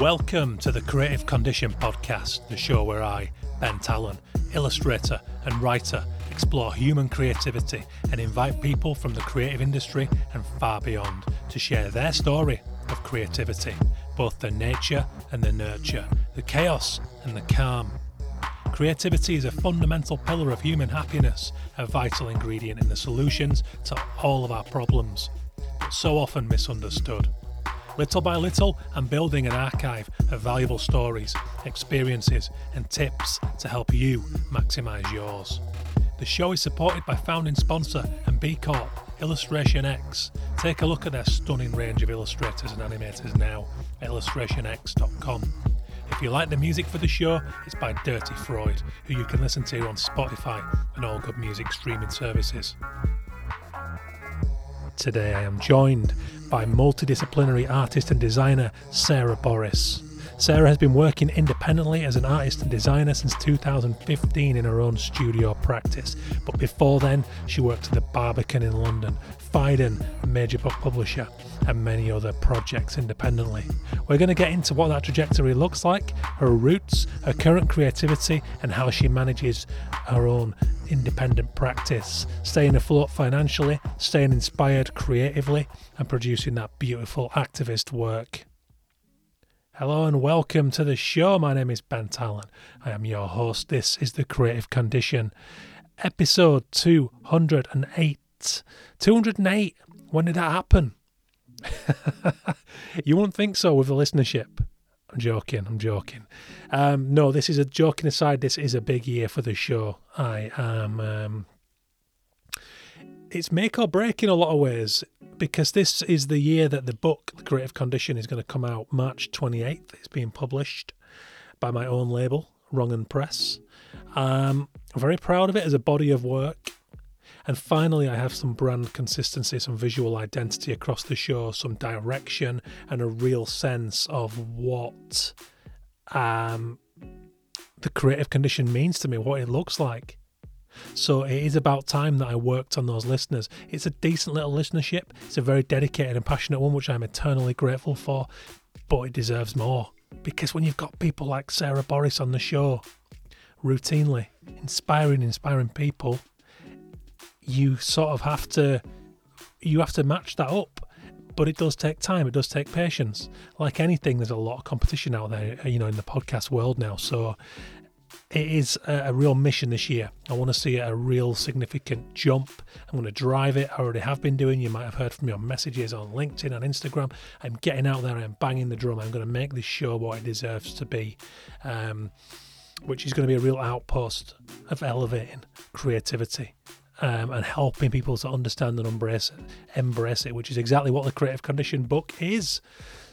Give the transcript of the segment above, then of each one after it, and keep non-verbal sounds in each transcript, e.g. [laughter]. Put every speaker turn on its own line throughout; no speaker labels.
Welcome to the Creative Condition Podcast, the show where I, Ben Tallon, illustrator and writer, explore human creativity and invite people from the creative industry and far beyond to share their story of creativity, both the nature and the nurture, the chaos and the calm. Creativity is a fundamental pillar of human happiness, a vital ingredient in the solutions to all of our problems, but so often misunderstood. Little by little, I'm building an archive of valuable stories, experiences, and tips to help you maximize yours. The show is supported by founding sponsor and B Corp, Illustration X. Take a look at their stunning range of illustrators and animators now at illustrationx.com. If you like the music for the show, it's by Dirty Freud, who you can listen to on Spotify and all good music streaming services. Today I am joined by multidisciplinary artist and designer Sarah Boris. Sarah has been working independently as an artist and designer since 2015 in her own studio practice. But before then, she worked at the Barbican in London, Phaidon, a major book publisher, and many other projects independently. We're going to get into what that trajectory looks like, her roots, her current creativity, and how she manages her own independent practice, staying afloat financially, staying inspired creatively, and producing that beautiful activist work. Hello and welcome to the show. My name is Ben Tallon. I am your host. This is The Creative Condition, episode 208. 208. When did that happen? [laughs] you wouldn't think so with the listenership. I'm joking. I'm joking. Um, no, this is a joking aside. This is a big year for the show. I am. Um, it's make or break in a lot of ways because this is the year that the book, The Creative Condition, is going to come out March 28th. It's being published by my own label, Wrong and Press. Um, I'm very proud of it as a body of work. And finally, I have some brand consistency, some visual identity across the show, some direction, and a real sense of what um, the creative condition means to me, what it looks like. So it is about time that I worked on those listeners. It's a decent little listenership. It's a very dedicated and passionate one, which I'm eternally grateful for, but it deserves more. Because when you've got people like Sarah Boris on the show, routinely inspiring, inspiring people, you sort of have to you have to match that up but it does take time it does take patience like anything there's a lot of competition out there you know in the podcast world now so it is a, real mission this year. I want to see a real significant jump. I'm going to drive it. I already have been doing. You might have heard from on messages on linkedin and instagram. I'm getting out there. I'm banging the drum. I'm going to make this show what it deserves to be um, which is going to be a real outpost of elevating creativity um, and helping people to understand and embrace it, embrace it, which is exactly what the Creative Condition book is.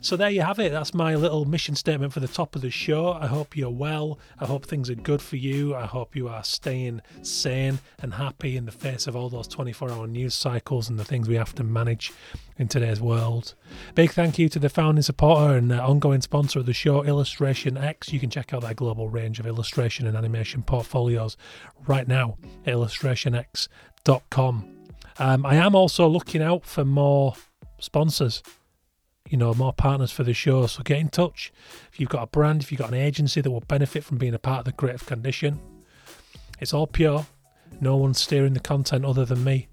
So there you have it. That's my little mission statement for the top of the show. I hope you're well. I hope things are good for you. I hope you are staying sane and happy in the face of all those 24 hour news cycles and the things we have to manage in today's world. Big thank you to the founding supporter and uh, ongoing sponsor of the show, Illustration X. You can check out their global range of illustration and animation portfolios right now at illustrationx.com. Um, I am also looking out for more sponsors you know, more partners for the show. So get in touch. If you've got a brand, if you've got an agency that will benefit from being a part of the creative condition, it's all pure. No one's steering the content other than me.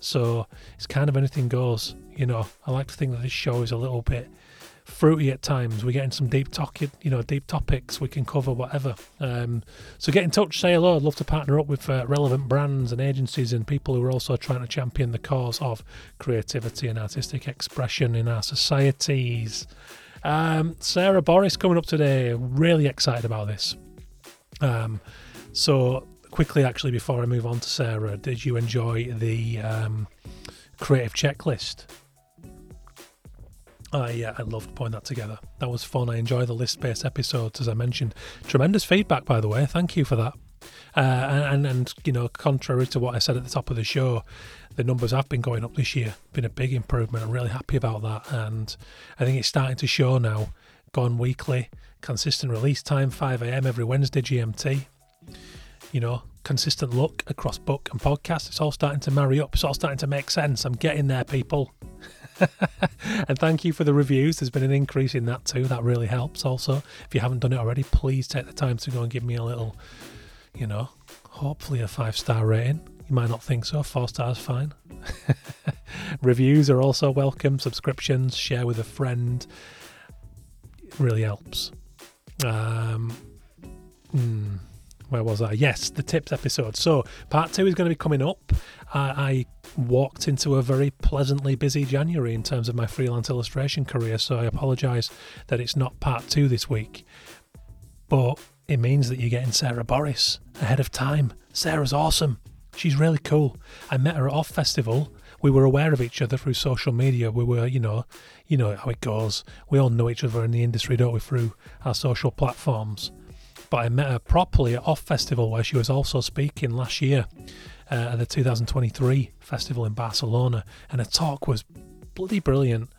So it's kind of anything goes. You know, I like to think that this show is a little bit fruity at times. We're getting some deep talk, you know, deep topics. We can cover whatever. Um, so get in touch, say hello. I'd love to partner up with uh, relevant brands and agencies and people who are also trying to champion the cause of creativity and artistic expression in our societies. Um, Sarah Boris coming up today. Really excited about this. Um, so quickly, actually, before I move on to Sarah, did you enjoy the um, creative checklist? I uh, I loved putting that together. That was fun. I enjoy the list based episodes, as I mentioned. Tremendous feedback, by the way. Thank you for that. Uh, and, and you know, contrary to what I said at the top of the show, the numbers have been going up this year. Been a big improvement. I'm really happy about that, and I think it's starting to show now. Gone weekly, consistent release time, 5 a.m. every Wednesday GMT. You know, consistent look across book and podcast. It's all starting to marry up. It's all starting to make sense. I'm getting there, people. [laughs] and thank you for the reviews. There's been an increase in that too. That really helps. Also, if you haven't done it already, please take the time to go and give me a little, you know, hopefully a five star rating. You might not think so. Four stars, fine. [laughs] Reviews are also welcome. Subscriptions, share with a friend. It really helps. Um, hmm, where was I? Yes, the tips episode. So, part two is going to be coming up. I, I walked into a very pleasantly busy January in terms of my freelance illustration career, so I apologise that it's not part two this week. But it means that you're getting Sarah Boris ahead of time. Sarah's awesome. She's really cool. I met her at Off Festival. We were aware of each other through social media. We were, you know, you know how it goes. We all know each other in the industry, don't we, through our social platforms. But I met her properly at Off Festival, where she was also speaking last year uh, at the 2023 festival in Barcelona, and her talk was bloody brilliant.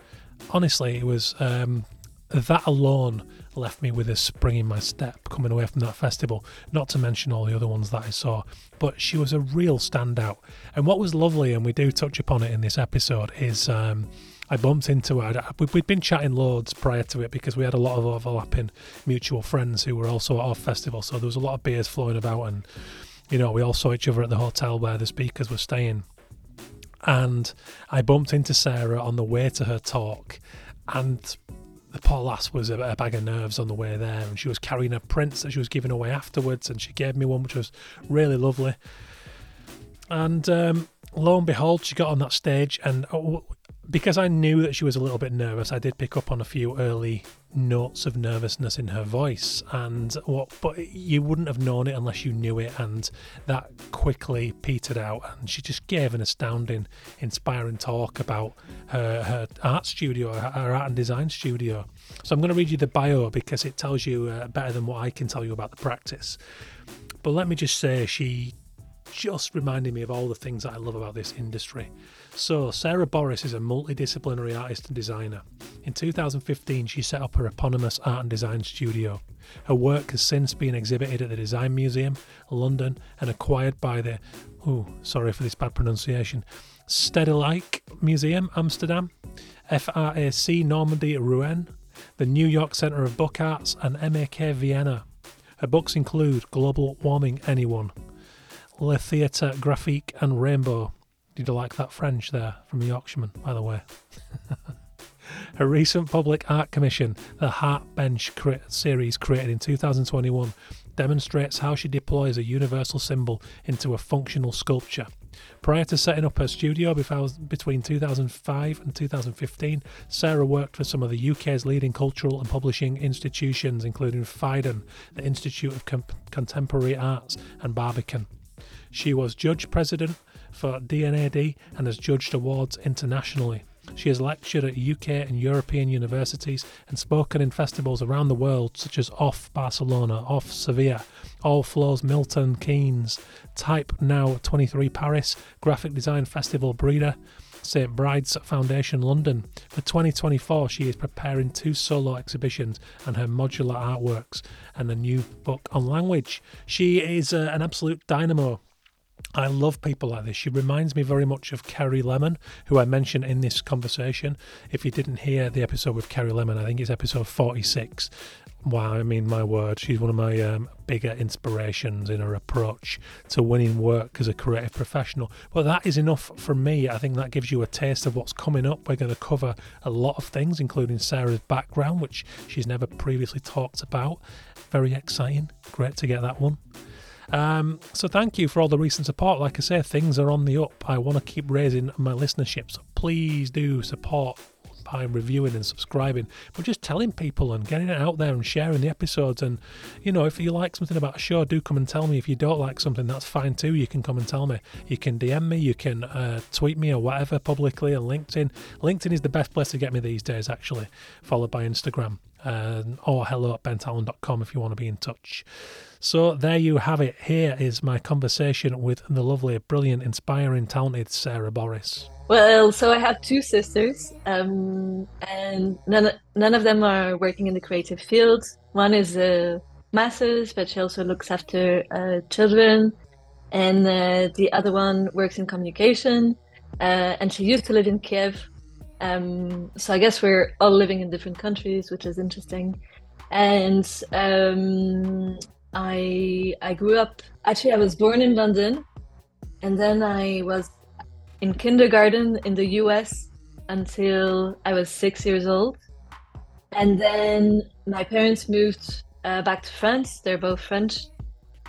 Honestly, it was um, that alone left me with a spring in my step coming away from that festival, not to mention all the other ones that I saw. But she was a real standout. And what was lovely, and we do touch upon it in this episode, is um, I bumped into her. We'd been chatting loads prior to it because we had a lot of overlapping mutual friends who were also at our festival. So there was a lot of beers flowing about, and you know, we all saw each other at the hotel where the speakers were staying. And I bumped into Sarah on the way to her talk, and the poor lass was a, bag of nerves on the way there, and she was carrying a prints that she was giving away afterwards, and she gave me one which was really lovely. And um, lo and behold, she got on that stage, and oh, because I knew that she was a little bit nervous, I did pick up on a few early notes of nervousness in her voice, and what, but you wouldn't have known it unless you knew it, and that quickly petered out. And she just gave an astounding, inspiring talk about her, her art studio, her, art and design studio. So I'm going to read you the bio because it tells you uh, better than what I can tell you about the practice. But let me just say, she just reminded me of all the things that I love about this industry. So, Sarah Boris is a multidisciplinary artist and designer. In 2015, she set up her eponymous art and design studio. Her work has since been exhibited at the Design Museum, London, and acquired by the, oh, sorry for this bad pronunciation, Stedelijk Museum, Amsterdam, FRAC Normandy, Rouen, the New York Center of Book Arts, and MAK Vienna. Her books include Global Warming Anyone, Le Theatre Graphique, and Rainbow. Did you like that French there from a Yorkshireman, by the way? [laughs] a recent public art commission, the Heart Bench series created in 2021, demonstrates how she deploys a universal symbol into a functional sculpture. Prior to setting up her studio between 2005 and 2015, Sarah worked for some of the UK's leading cultural and publishing institutions, including Phaidon, the Institute of Contemporary Arts, and Barbican. She was judge president for D&AD and has judged awards internationally. She has lectured at UK and European universities and spoken in festivals around the world such as Off Barcelona, Off Sevilla, All Flows Milton Keynes, Type Now 23 Paris, Graphic Design Festival Breda, St Bride's Foundation London. For 2024, she is preparing two solo exhibitions and her modular artworks and a new book on language. She is uh, an absolute dynamo I love people like this. She reminds me very much of Kerry Lemon, who I mentioned in this conversation. If you didn't hear the episode with Kerry Lemon, I think it's episode 46. Wow, I mean, my word, she's one of my um, bigger inspirations in her approach to winning work as a creative professional. But that is enough for me. I think that gives you a taste of what's coming up. We're going to cover a lot of things, including Sarah's background, which she's never previously talked about. Very exciting. Great to get that one. Um, so thank you for all the recent support. Like I say, things are on the up. I want to keep raising my listenership. So please do support by reviewing and subscribing, but just telling people and getting it out there and sharing the episodes. And you know, if you like something about a show, do come and tell me. If you don't like something, that's fine too. You can come and tell me. You can DM me, you can uh, tweet me or whatever publicly on LinkedIn. LinkedIn is the best place to get me these days, actually, followed by Instagram. Uh, or hello at bentallon.com if you want to be in touch. So there you have it. Here is my conversation with the lovely, brilliant, inspiring, talented Sarah Boris.
Well, so I have two sisters, um, and none, none of them are working in the creative field. One is a master's, but she also looks after uh, children, and uh, the other one works in communication. Uh, and she used to live in Kiev, Um, so I guess we're all living in different countries, which is interesting. And um, I I grew up. Actually, I was born in London, and then I was in kindergarten in the U.S. until I was six years old, and then my parents moved uh, back to France. They're both French,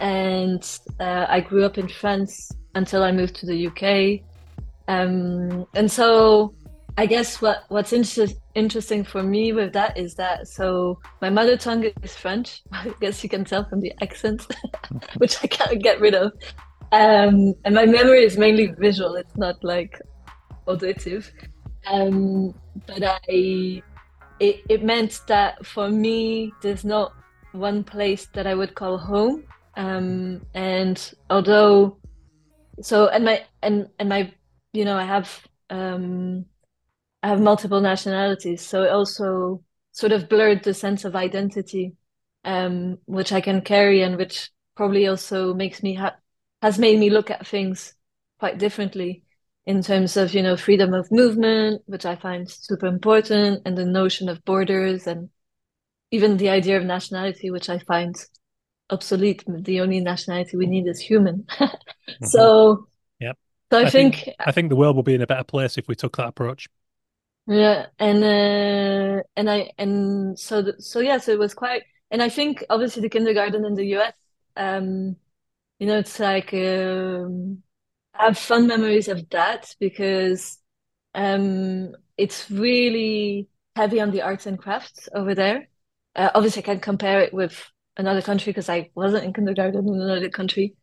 and uh, I grew up in France until I moved to the UK. Um, and so I guess what what's inter- interesting for me with that is that so my mother tongue is French. [laughs] I guess you can tell from the accent, [laughs] which I can't get rid of. Um, and my memory is mainly visual; it's not like auditive. Um, but I, it, it meant that for me, there's not one place that I would call home. Um, and although, so and my and and my, you know, I have um, have multiple nationalities, so it also sort of blurred the sense of identity, um, which I can carry and which probably also makes me ha- has made me look at things quite differently in terms of you know freedom of movement, which I find super important, and the notion of borders and even the idea of nationality, which I find obsolete. The only nationality we need is human. [laughs] mm-hmm. So,
yep.
So I, I think, think,
I think the world will be in a better place if we took that approach.
Yeah, and uh, and I and so so yeah, so it was quite. And I think obviously the kindergarten in the US, um, you know, it's like um, I have fun memories of that because um, it's really heavy on the arts and crafts over there. Uh, obviously, I can't compare it with another country because I wasn't in kindergarten in another country,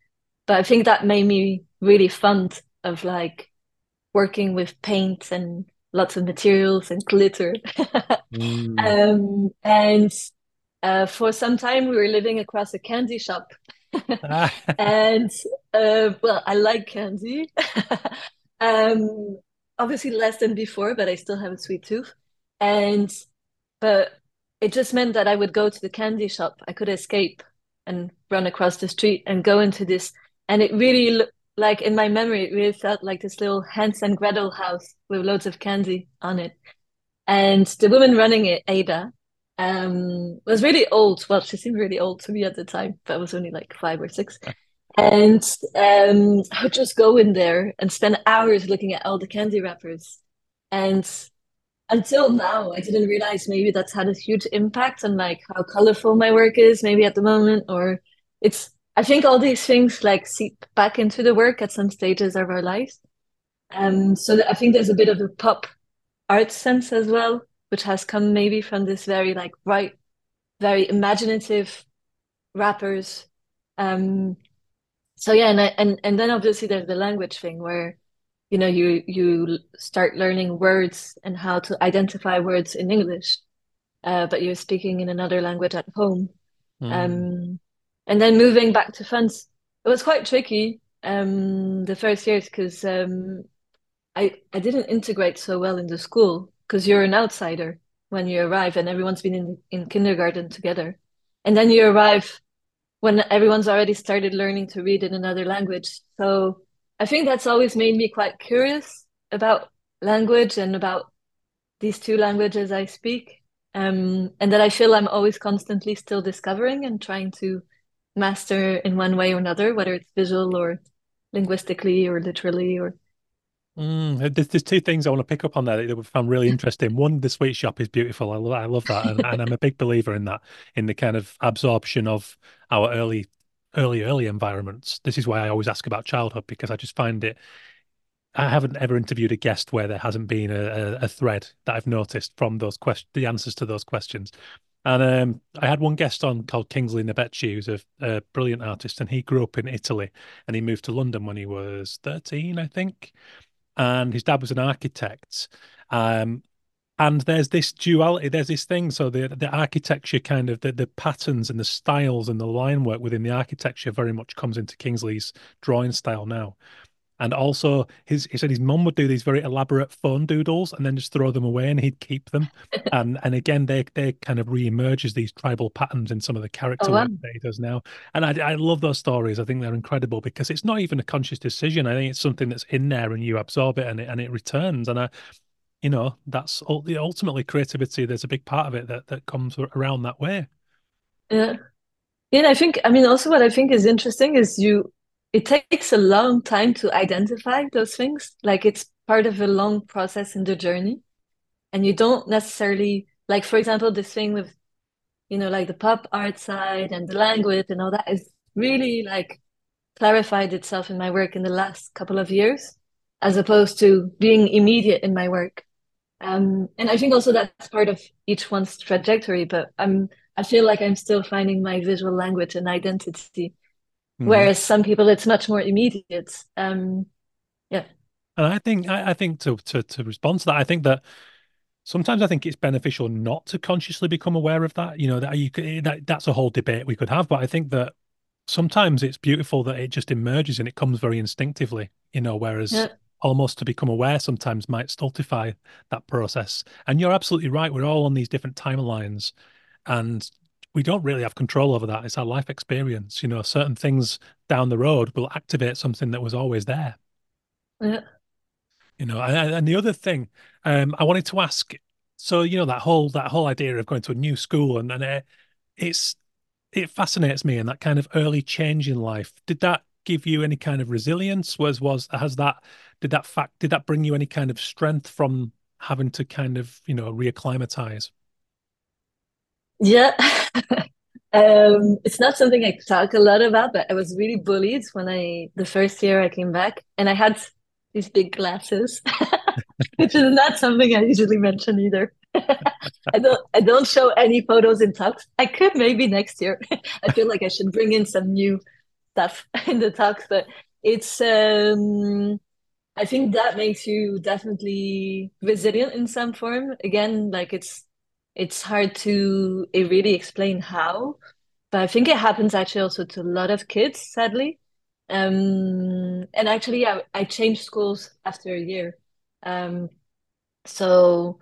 but I think that made me really fond of like working with paint and lots of materials and glitter. [laughs] mm. um, and uh, for some time, we were living across a candy shop. [laughs] and uh, well, I like candy. [laughs] um, obviously, less than before, but I still have a sweet tooth. And but it just meant that I would go to the candy shop. I could escape and run across the street and go into this. And it really, like in my memory, it really felt like this little Hans and Gretel house with loads of candy on it. And the woman running it, Ada, um, was really old. Well, she seemed really old to me at the time, but I was only like five or six. And um, I would just go in there and spend hours looking at all the candy wrappers. And until now, I didn't realize maybe that's had a huge impact on like how colorful my work is, maybe at the moment, or it's. I think all these things like seep back into the work at some stages of our lives. Um, so I think there's a bit of a pop art sense as well, which has come maybe from this very like bright, very imaginative wrappers. Um, so yeah, and I, and and then obviously there's the language thing where you know you you start learning words and how to identify words in english uh, but you're speaking in another language at home mm. um, and then moving back to france it was quite tricky um, the first years because um, I, I didn't integrate so well in the school because you're an outsider when you arrive and everyone's been in, in kindergarten together and then you arrive when everyone's already started learning to read in another language so I think that's always made me quite curious about language and about these two languages I speak. Um, and that I feel I'm always constantly still discovering and trying to master in one way or another, whether it's visual or linguistically or literally or
Mm, there's, there's, two things I want to pick up on there that I found really interesting. One, the sweet shop is beautiful. I love, I love that, and, and, I'm a big believer in that, in the kind of absorption of our early early, early environments. This is why I always ask about childhood because I just find it. I haven't ever interviewed a guest where there hasn't been a, a, a thread that I've noticed from those questions, the answers to those questions. And um, I had one guest on called Kingsley Nebechi, who's a, a, brilliant artist, and he grew up in Italy and he moved to London when he was 13, I think. And his dad was an architect. Um, and there's this duality there's this thing so the the architecture kind of the, the patterns and the styles and the line work within the architecture very much comes into kingsley's drawing style now and also his he said his mum would do these very elaborate phone doodles and then just throw them away and he'd keep them [laughs] and and again they they kind of re-emerges these tribal patterns in some of the character oh, wow. that he does now and I, I love those stories i think they're incredible because it's not even a conscious decision i think it's something that's in there and you absorb it and it and it returns and i you know, that's ultimately creativity. There's a big part of it that that comes around that way.
Yeah. Yeah, and I think, I mean, also what I think is interesting is you, it takes a long time to identify those things. Like it's part of a long process in the journey. And you don't necessarily, like, for example, this thing with, you know, like the pop art side and the language and all that is really like clarified itself in my work in the last couple of years, as opposed to being immediate in my work. Um, and I think also that's part of each one's trajectory, but I'm, I feel like I'm still finding my visual language and identity. Mm. Whereas some people, it's much more immediate. Um, yeah.
And I think, I, I think to, to, to respond to that, I think that sometimes I think it's beneficial not to consciously become aware of that. You know, that you could, that, that's a whole debate we could have, but I think that sometimes it's beautiful that it just emerges and it comes very instinctively, you know, whereas yeah. almost to become aware sometimes might stultify that process. And you're absolutely right. We're all on these different timelines and we don't really have control over that. It's our life experience. You know, certain things down the road will activate something that was always there.
Yeah.
You know, and, and the other thing um, I wanted to ask, so you know that whole that whole idea of going to a new school and and it, it's it fascinates me and that kind of early change in life. Did that give you any kind of resilience? Was was has that did that fact did that bring you any kind of strength from having to kind of you know reacclimatize?
Yeah. [laughs] um, it's not something I talk a lot about, but I was really bullied when I the first year I came back and I had these big glasses, [laughs] which is not something I usually mention either. [laughs] I don't I don't show any photos in talks. I could maybe next year. I feel like I should bring in some new stuff in the talks, but it's um I think that makes you definitely resilient in some form. Again, like it's it's hard to it really explain how, but I think it happens actually also to a lot of kids, sadly. Um, and actually, I, I changed schools after a year. Um, so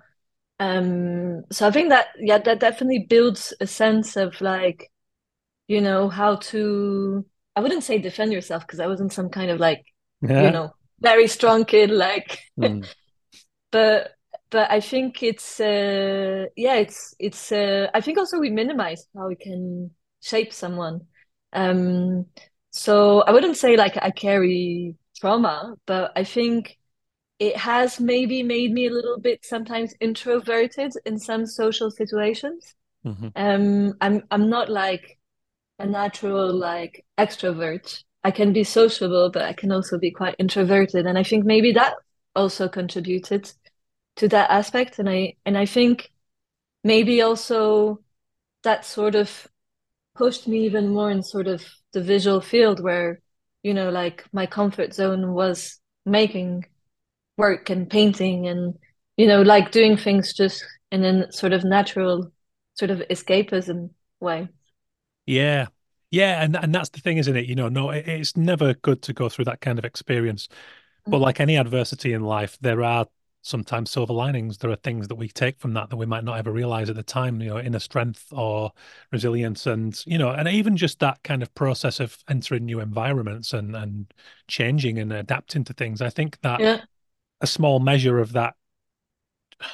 um, so I think that yeah, that definitely builds a sense of like, you know, how to I wouldn't say defend yourself because I wasn't some kind of like, yeah. you know, very strong kid like mm. [laughs] but but I think it's uh yeah, it's it's uh I think also we minimize how we can shape someone. Um so I wouldn't say like I carry trauma, but I think it has maybe made me a little bit sometimes introverted in some social situations. Mm-hmm. Um, I'm I'm not like a natural like extrovert. I can be sociable, but I can also be quite introverted, and I think maybe that also contributed to that aspect. And I and I think maybe also that sort of pushed me even more in sort of the visual field where you know like my comfort zone was making work and painting and you know like doing things just in a sort of natural sort of escapism way
yeah yeah and and that's the thing isn't it you know no it, it's never good to go through that kind of experience but mm. like any adversity in life there are sometimes silver linings. There are things that we take from that that we might not ever realize at the time you know inner strength or resilience and you know and even just that kind of process of entering new environments and and changing and adapting to things. I think that
yeah.
a small measure of that [sighs] I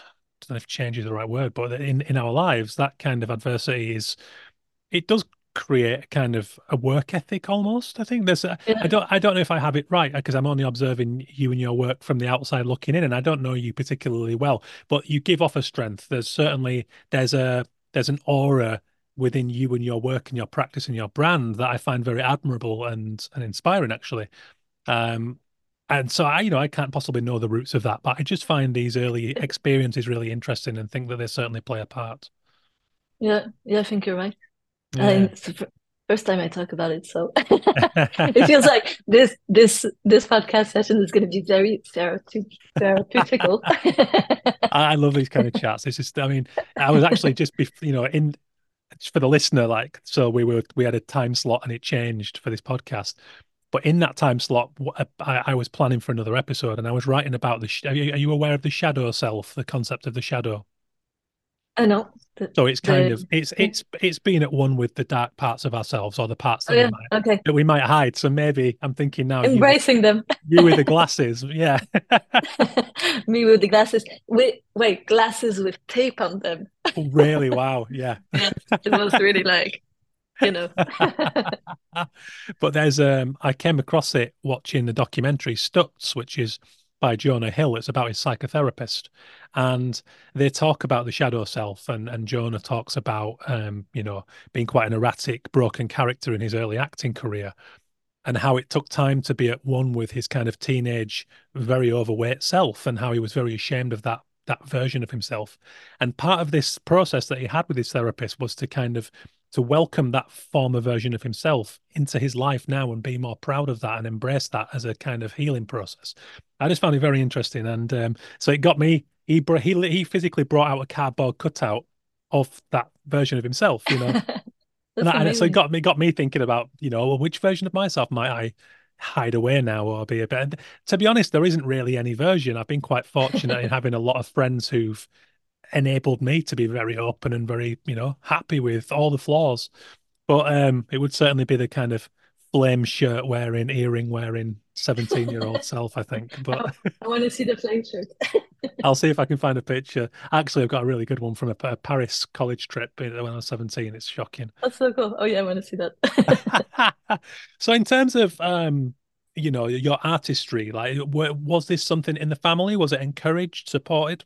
don't know if change is the right word, but in, in our lives, that kind of adversity is it does create a kind of a work ethic almost. I think there's a, yeah. I don't I don't know if I have it right because I'm only observing you and your work from the outside looking in and I don't know you particularly well, but you give off a strength. There's certainly there's a there's an aura within you and your work and your practice and your brand that I find very admirable and and inspiring actually. Um, and so I, you know, I can't possibly know the roots of that, but I just find these early experiences really interesting and think that they certainly play a part.
Yeah, yeah, I think you're right. Yeah. it's the first time I talk about it, so [laughs] it feels like this this this podcast session is going to be very therapeutical. [laughs]
I love these kind of chats. It's just, I mean, I was actually just, you know, in for the listener, like, so we were we had a time slot and it changed for this podcast but in that time slot, uh, I, I, was planning for another episode, and I was writing about the. Are you, are you aware of the shadow self, the concept of the shadow?
I know.
So it's kind the, of it's it's it's being at one with the dark parts of ourselves or the parts that, oh, yeah. we might, okay. that we might hide. So maybe I'm thinking now
embracing
you,
them.
you with the [laughs] glasses, yeah. [laughs]
Me with the glasses. Wait, wait, glasses with tape on them.
Oh, really? Wow. Yeah. [laughs]
yeah. It was really like you know.
but there's um I came across it watching the documentary Stutz, which is by Jonah Hill. It's about his psychotherapist, and they talk about the shadow self, and and Jonah talks about um, you know being quite an erratic, broken character in his early acting career, and how it took time to be at one with his kind of teenage, very overweight self, and how he was very ashamed of that that version of himself. And part of this process that he had with his therapist was to kind of to welcome that former version of himself into his life now and be more proud of that and embrace that as a kind of healing process. I just found it very interesting, and um, so it got me. He he he physically brought out a cardboard cutout of that version of himself, you know. [laughs] and, and, so it got me got me thinking about you know well, which version of myself might I hide away now or be a bit. To be honest, there isn't really any version. I've been quite fortunate in [laughs] having a lot of friends who've enabled me to be very open and very, you know, happy with all the flaws. But um, it would certainly be the kind of flame shirt wearing, earring wearing 17 year old [laughs] self, I think. But
I want to see the flame shirt. [laughs]
I'll see if I can find a picture. Actually, I've got a really good one from a, a, Paris college trip when I was 17. It's shocking.
That's so cool. Oh, yeah, I want to see that. [laughs]
so, in terms of, um, you know, your artistry, like, was this something in the family? Was it encouraged, supported?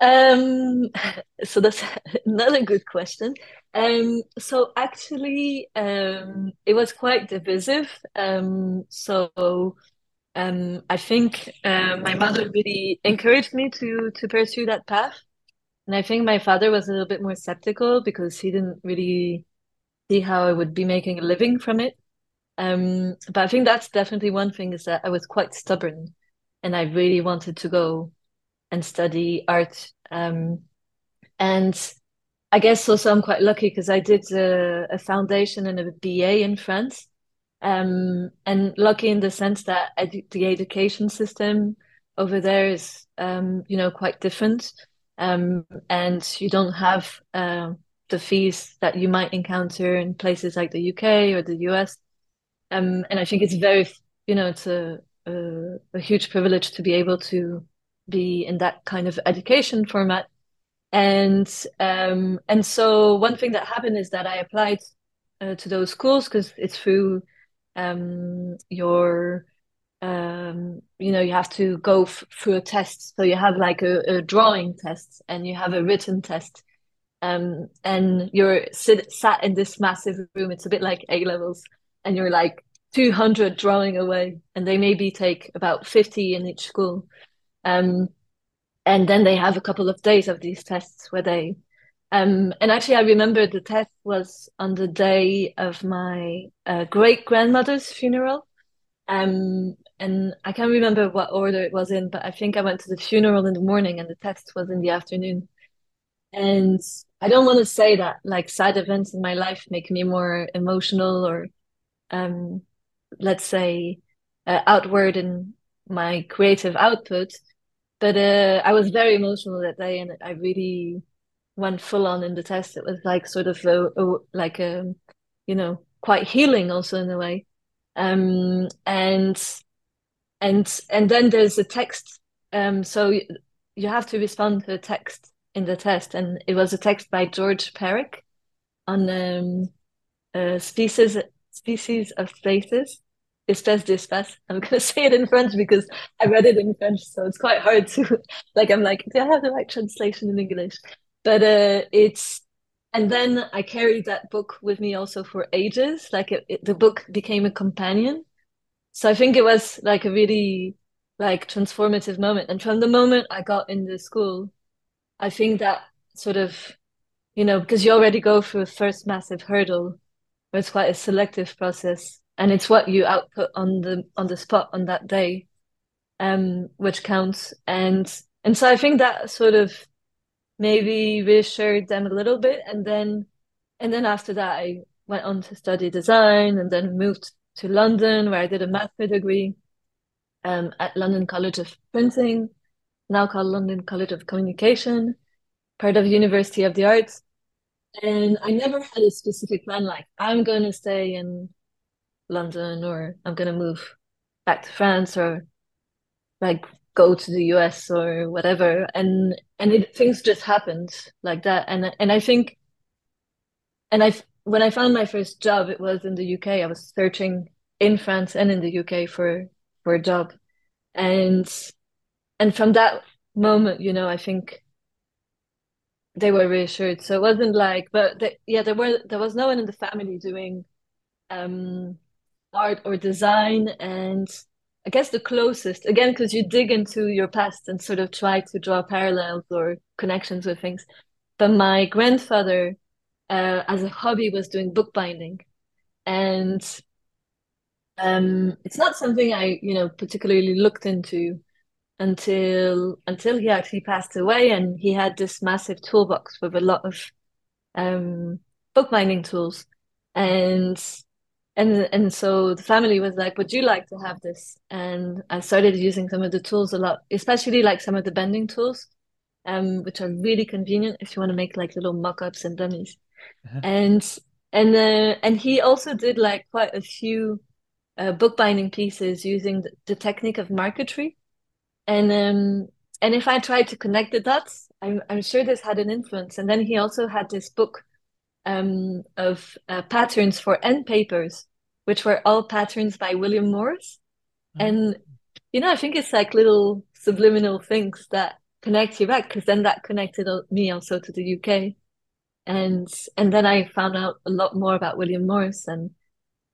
Um, so that's [laughs] another good question. Um, so actually, um, it was quite divisive. Um, so um, I think uh, my mother really encouraged me to to pursue that path, and I think my father was a little bit more skeptical because he didn't really see how I would be making a living from it. Um, but I think that's definitely one thing is that I was quite stubborn, and I really wanted to go and study art. Um, and I guess also I'm quite lucky because I did a, a, foundation and a BA in France. Um, and lucky in the sense that edu- the education system over there is, um, you know, quite different. Um, and you don't have uh, the fees that you might encounter in places like the UK or the US. Um, and I think it's very, you know, it's a, a, a huge privilege to be able to be in that kind of education format. And um, and so one thing that happened is that I applied uh, to those schools because it's through um, your um, you know you have to go f- through a test. So you have like a, a drawing test and you have a written test. Um, and you're sit, sat in this massive room. It's a bit like A levels, and you're like 200 drawing away, and they maybe take about 50 in each school. Um, and then they have a couple of days of these tests where they um, and actually i remember the test was on the day of my uh, great grandmother's funeral. Um, and i can't remember what order it was in but i think i went to the funeral in the morning and the test was in the afternoon. And i don't want to say that like sad events in my life make me more emotional or um, let's say uh, outward in my creative output but uh, I was very emotional that day, and I really went full on in the test. It was like sort of a, a like a, um, you know, quite healing also in a way. Um, and and and then there's a text. Um, so you, have to respond to a text in the test, and it was a text by Georges Perec on um, uh, species species of spaces espèce d'espace. I'm gonna [laughs] say it in French because I read it in French, so it's quite hard to [laughs] like. I'm like, do I have the right translation in English? But uh, it's and then I carried that book with me also for ages. Like it, it, the book became a companion. So I think it was like a really like transformative moment. And from the moment I got into school, I think that sort of, you know, because you already go through a first massive hurdle, where it's quite a selective process and it's what you output on the on the spot on that day um which counts and and so i think that sort of maybe reassured them a little bit and then and then after that i went on to study design and then moved to london where i did a master degree um, at london college of printing now called london college of communication part of University of the Arts. And I never had a specific plan like I'm going to stay in London or I'm going to move back to France or like go to the US or whatever. And and it, things just happened like that. And and I think and I when I found my first job, it was in the UK. I was searching in France and in the UK for for a job, and and from that moment, you know, I think they were reassured. So it wasn't like, but they, yeah, there were there was no one in the family doing um, art or design, and I guess the closest again because you dig into your past and sort of try to draw parallels or connections with things. But my grandfather, uh, as a hobby, was doing bookbinding, and um, it's not something I you know particularly looked into until until he actually passed away and he had this massive toolbox with a lot of um bookbinding tools and and and so the family was like would you like to have this and i started using some of the tools a lot especially like some of the bending tools um which are really convenient if you want to make like little mock-ups and dummies uh-huh. and and uh, and he also did like quite a few uh, bookbinding pieces using the, the technique of marquetry and um, and if I tried to connect the dots, I'm I'm sure this had an influence. And then he also had this book um, of uh, patterns for end papers, which were all patterns by William Morris. Mm-hmm. And you know, I think it's like little subliminal things that connect you back, because then that connected me also to the UK. And and then I found out a lot more about William Morris and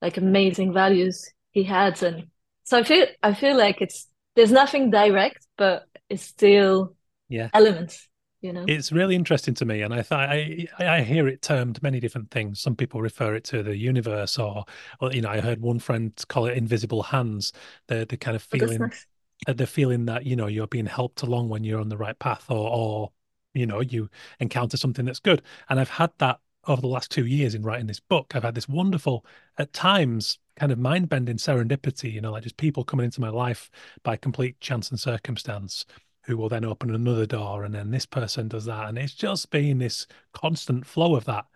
like amazing values he had, and so I feel I feel like it's there's nothing direct, but it's still
yeah
elements. You know,
it's really interesting to me, and I I I hear it termed many different things. Some people refer it to the universe, or, or you know, I heard one friend call it invisible hands. The the kind of oh, feeling, nice. Uh, the feeling that you know you're being helped along when you're on the right path, or or you know you encounter something that's good. And I've had that over the last two years in writing this book. I've had this wonderful, at times, kind of mind bending serendipity, you know, like just people coming into my life by complete chance and circumstance who will then open another door and then this person does that. And it's just been this constant flow of that.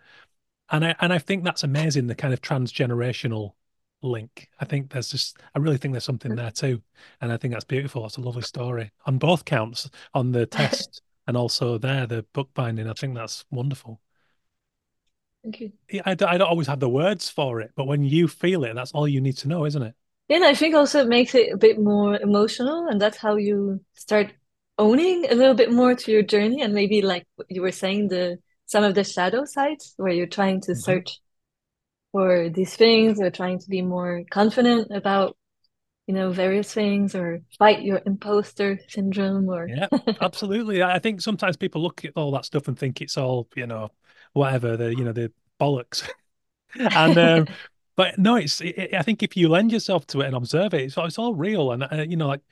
And I and I think that's amazing, the kind of transgenerational link. I think there's just I really think there's something there too. And I think that's beautiful. It's a lovely story on both counts, on the [laughs] test and also there, the bookbinding. I think that's wonderful.
Thank you.
I, I don't always have the words for it, but when you feel it, that's all you need to know, isn't it?
Yeah, and I think also it makes it a bit more emotional, and that's how you start owning a little bit more to your journey, and maybe like you were saying, the some of the shadow sides where you're trying to mm-hmm. search for these things or trying to be more confident about you know various things or fight your imposter syndrome or
yeah [laughs] absolutely i think sometimes people look at all that stuff and think it's all you know whatever the you know the bollocks [laughs] and um [laughs] but no it's it, i think if you lend yourself to it and observe it it's, it's all real and uh, you know like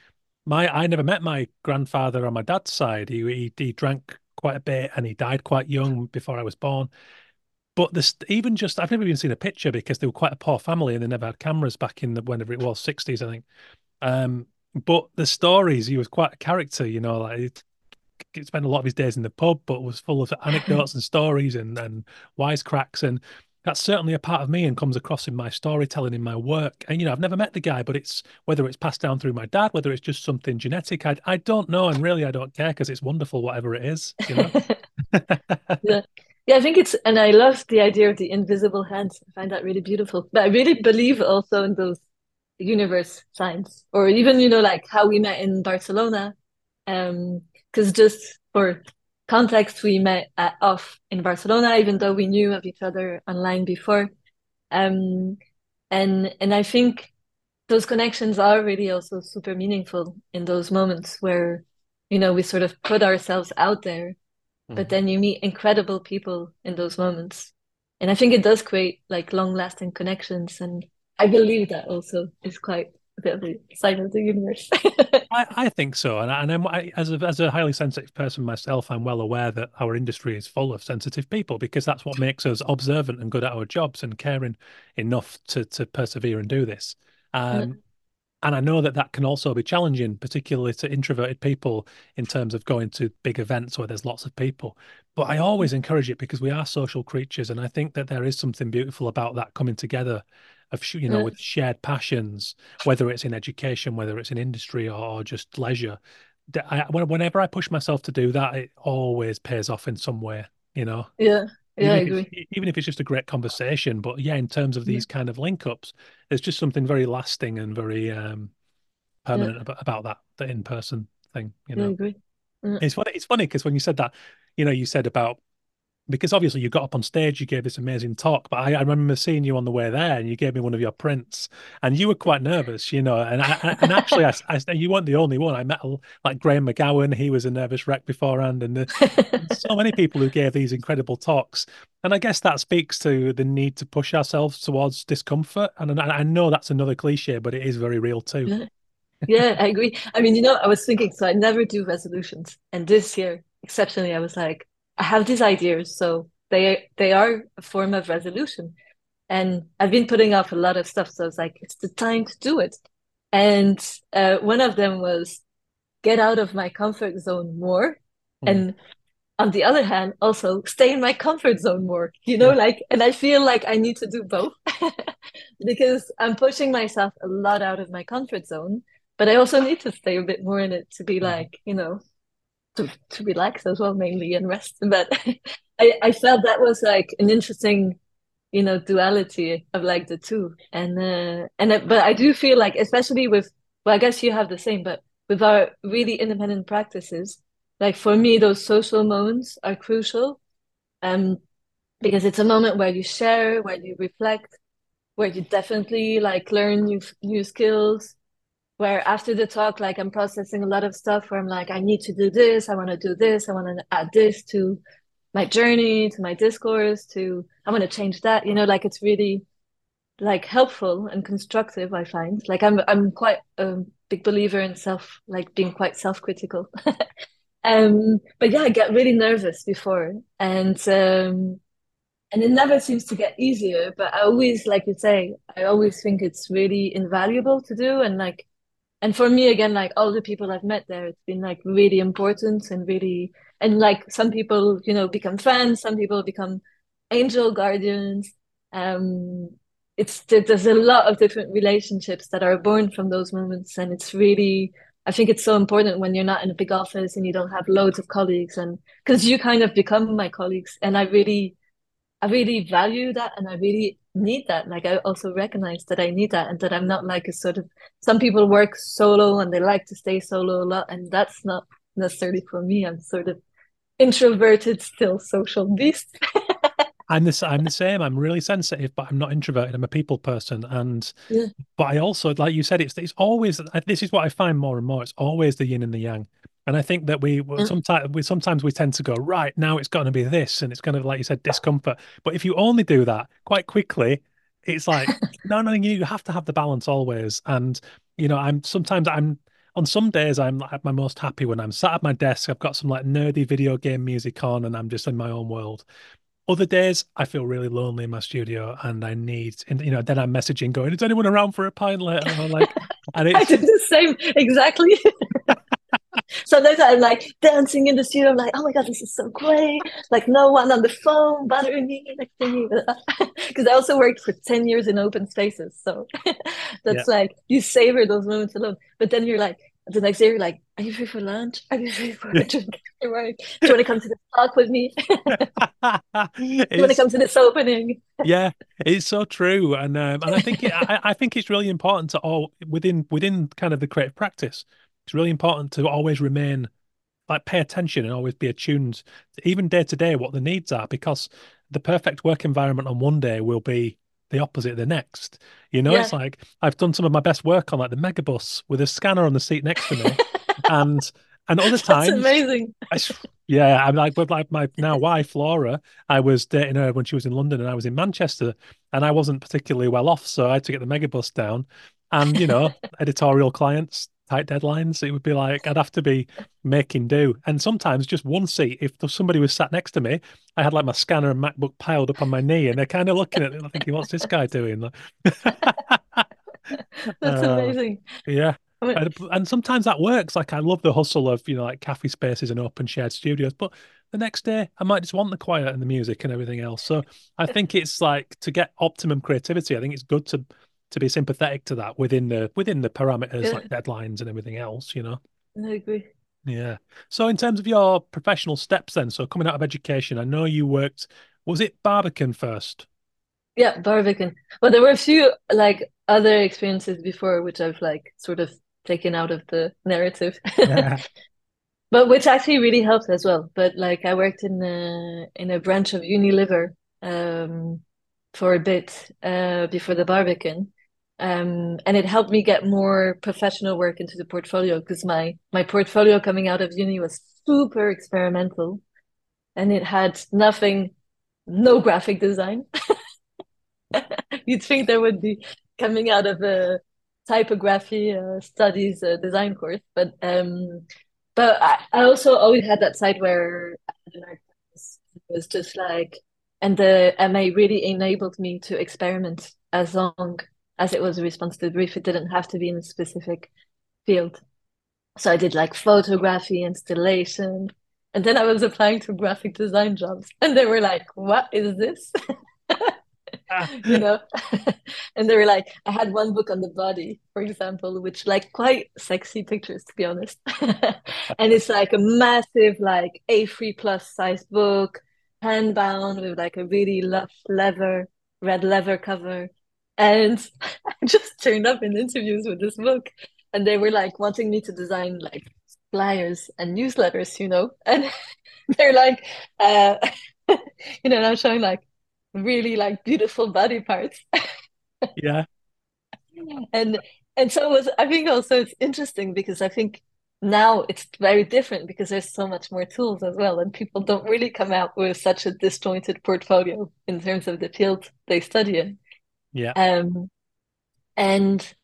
my i never met my grandfather on my dad's side he, he he drank quite a bit and he died quite young before i was born but this even just I've never even seen a picture because they were quite a poor family and they never had cameras back in the whenever it was 60s, I think. Um, but the stories, he was quite a character, you know, like he spent a lot of his days in the pub, but was full of [laughs] anecdotes and stories and, and wisecracks. And that's certainly a part of me and comes across in my storytelling, in my work. And, you know, I've never met the guy, but it's whether it's passed down through my dad, whether it's just something genetic, I, I don't know. And really, I don't care because it's wonderful, whatever it is, you know? [laughs]
yeah. Yeah, I think it's, and I love the idea of the invisible hands. I find that really beautiful. But I really believe also in those universe signs, or even, you know, like how we met in Barcelona. Um, because just for context, we met at off in Barcelona, even though we knew of each other online before. Um, and and I think those connections are really also super meaningful in those moments where, you know, we sort of put ourselves out there but mm-hmm. then you meet incredible people in those moments and i think it does create like long lasting connections and i believe that also is quite a bit of a sign of the universe. [laughs]
I, I, think so and, I, and I'm, I, as, a, as a highly sensitive person myself i'm well aware that our industry is full of sensitive people because that's what makes us observant and good at our jobs and caring enough to to persevere and do this. Um, and I know that that can also be challenging, particularly to introverted people in terms of going to big events where there's lots of people. But I always encourage it because we are social creatures, and I think that there is something beautiful about that coming together of you know
Yeah.
with shared passions, whether it's in education, whether it's in industry or just leisure. I, whenever I push myself to do that, it always pays off in some way. You know,
Yeah. Yeah, I
even if even if it's just a great conversation. But yeah, in terms of
Yeah.
these kind of link ups, there's just something very lasting and very um,
Yeah.
permanent about, about that the in person thing. You
Yeah, I
know,
agree. Yeah.
it's funny. It's funny because when you said that, you know, you said about because obviously you got up on stage, you gave this amazing talk, but I, I remember seeing you on the way there, and you gave me one of your prints, and you were quite nervous, you know. And I, and actually, I, you weren't the only one. I met like Graham McGowan; he was a nervous wreck beforehand, and the, so many people who gave these incredible talks. And I guess that speaks to the need to push ourselves towards discomfort. And I, know that's another cliche, but it is very real too. [laughs]
Yeah, I agree. I mean, you know, I was thinking, so I never do resolutions. And this year, exceptionally, I was like, I have these ideas, so they they are a form of resolution. And I've been putting off a lot of stuff, so I was like, it's the time to do it. And uh, one of them was get out of my comfort zone more.
Mm.
And on the other hand, also stay in my comfort zone more, you know,
Yeah.
like, and I feel like I need to do both [laughs] because I'm pushing myself a lot out of my comfort zone, but I also need to stay a bit more in it to be
Mhm.
like, you know, to, to relax as well, mainly and rest. [laughs] But I, I felt that was like an interesting, you know, duality of like the two. And, uh, and, I- but I do feel like, especially with, well, I guess you have the same, but with our really independent practices, like for me, those social moments are crucial. Um, because it's a moment where you share, where you reflect, where you definitely like learn new new skills. Where after the talk, like I'm processing a lot of stuff where I'm like, I need to do this, I want to do this, I want to add this to my journey, to my discourse, to I want to change that. You know, like it's really like helpful and constructive, I find. Like I'm I'm quite a big believer in self, like being quite self-critical. [laughs] Um, but yeah, I get really nervous before, and um, and it never seems to get easier. But I always, like you say, I always think it's really invaluable to do, and like, and for me again, like all the people I've met there, it's been like really important and really, and like some people, you know, become friends, some people become angel guardians. Um, it's there's a lot of different relationships that are born from those moments, and it's really. I think it's so important when you're not in a big office and you don't have loads of colleagues and because you kind of become my colleagues and I really I really value that and I really need that. Like I also recognize that I need that and that I'm not like a sort of some people work solo and they like to stay solo a lot and that's not necessarily for me. I'm sort of introverted, still social beast. [laughs]
I'm the I'm the same. I'm really sensitive, but I'm not introverted. I'm a people person, and
Yeah.
but I also, like you said, it's it's always this is what I find more and more. It's always the yin and the yang, and I think that we
Yeah. Mm.
sometimes we sometimes we tend to go right now. It's going to be this, and it's going to like you said discomfort. But if you only do that quite quickly, it's like [laughs] no, no, you have to have the balance always. And you know, I'm sometimes I'm on some days I'm at my most happy when I'm sat at my desk. I've got some like nerdy video game music on, and I'm just in my own world. Other days, I feel really lonely in my studio, and I need, and you know, then I'm messaging going, "Is anyone around for a pint later?" Or like, [laughs] and
I
it's
the same exactly. [laughs] Sometimes I'm like dancing in the studio. I'm like, oh my God, this is so great. Like no one on the phone bothering me. Like because [laughs] I also worked for 10 years in open spaces. So [laughs] that's like you savor those moments alone. But then you're like, the next day you're like, are you free for lunch? Are you free for a [laughs] drink? Do you want to come to the talk with me? Do you want to come to this opening?
yeah, it's so true, and um, and I think it, I, I think it's really important to all within within kind of the creative practice. It's really important to always remain like pay attention and always be attuned, to even day to day, what the needs are, because the perfect work environment on one day will be the opposite the next. You know,
Yeah.
it's like I've done some of my best work on like the megabus with a scanner on the seat next to me, [laughs] and and other
That's
times
amazing.
I yeah, I'm like with like my now wife Laura. I was dating her when she was in London, and I was in Manchester, and I wasn't particularly well off, so I had to get the megabus down. And you know, [laughs] editorial clients, tight deadlines. It would be like I'd have to be making do, and sometimes just one seat. If somebody was sat next to me, I had like my scanner and MacBook piled up on my knee, and they're kind of looking at it, thinking, "What's this guy doing?" [laughs]
That's
Uh,
amazing.
yeah.
I mean,
And, and sometimes that works. Like I love the hustle of, you know, like cafe spaces and open shared studios. But the next day I might just want the quiet and the music and everything else. So I think it's like to get optimum creativity, I think it's good to to be sympathetic to that within the within the parameters
yeah,
like deadlines and everything else, you know.
I agree.
Yeah. So in terms of your professional steps then, so coming out of education, I know you worked, was it Barbican first?
Yeah, Barbican. But there were a few like other experiences before which I've like sort of taken out of the narrative.
Yeah. [laughs]
But which actually really helped as well. But like I worked in a in a branch of Unilever um for a bit uh before the Barbican. Um and it helped me get more professional work into the portfolio because my my portfolio coming out of uni was super experimental and it had nothing, no graphic design. [laughs] You'd think there would be coming out of a typography uh, studies uh, design course, but um, but I, I also always had that side where. It was just like, and the MA really enabled me to experiment as long as it was a response to the brief. It didn't have to be in a specific field. So I did like photography, installation, and then I was applying to graphic design jobs, [laughs] and they were like, "What is this?" Ah. [laughs] you know [laughs] and they were like i had one book on the body for example which like quite sexy pictures to be honest and it's like a massive like a3 plus size book hand bound with like a really lush leather red leather cover and [laughs] i just turned up in interviews with this book and they were like wanting me to design like flyers and newsletters you know? [laughs] And they're like uh [laughs] you know and i'm showing like really like beautiful body parts.
Yeah.
and and so it was I think also it's interesting because I think now it's very different because there's so much more tools as well and people don't really come out with such a disjointed portfolio in terms of the field they study in
Yeah.
um and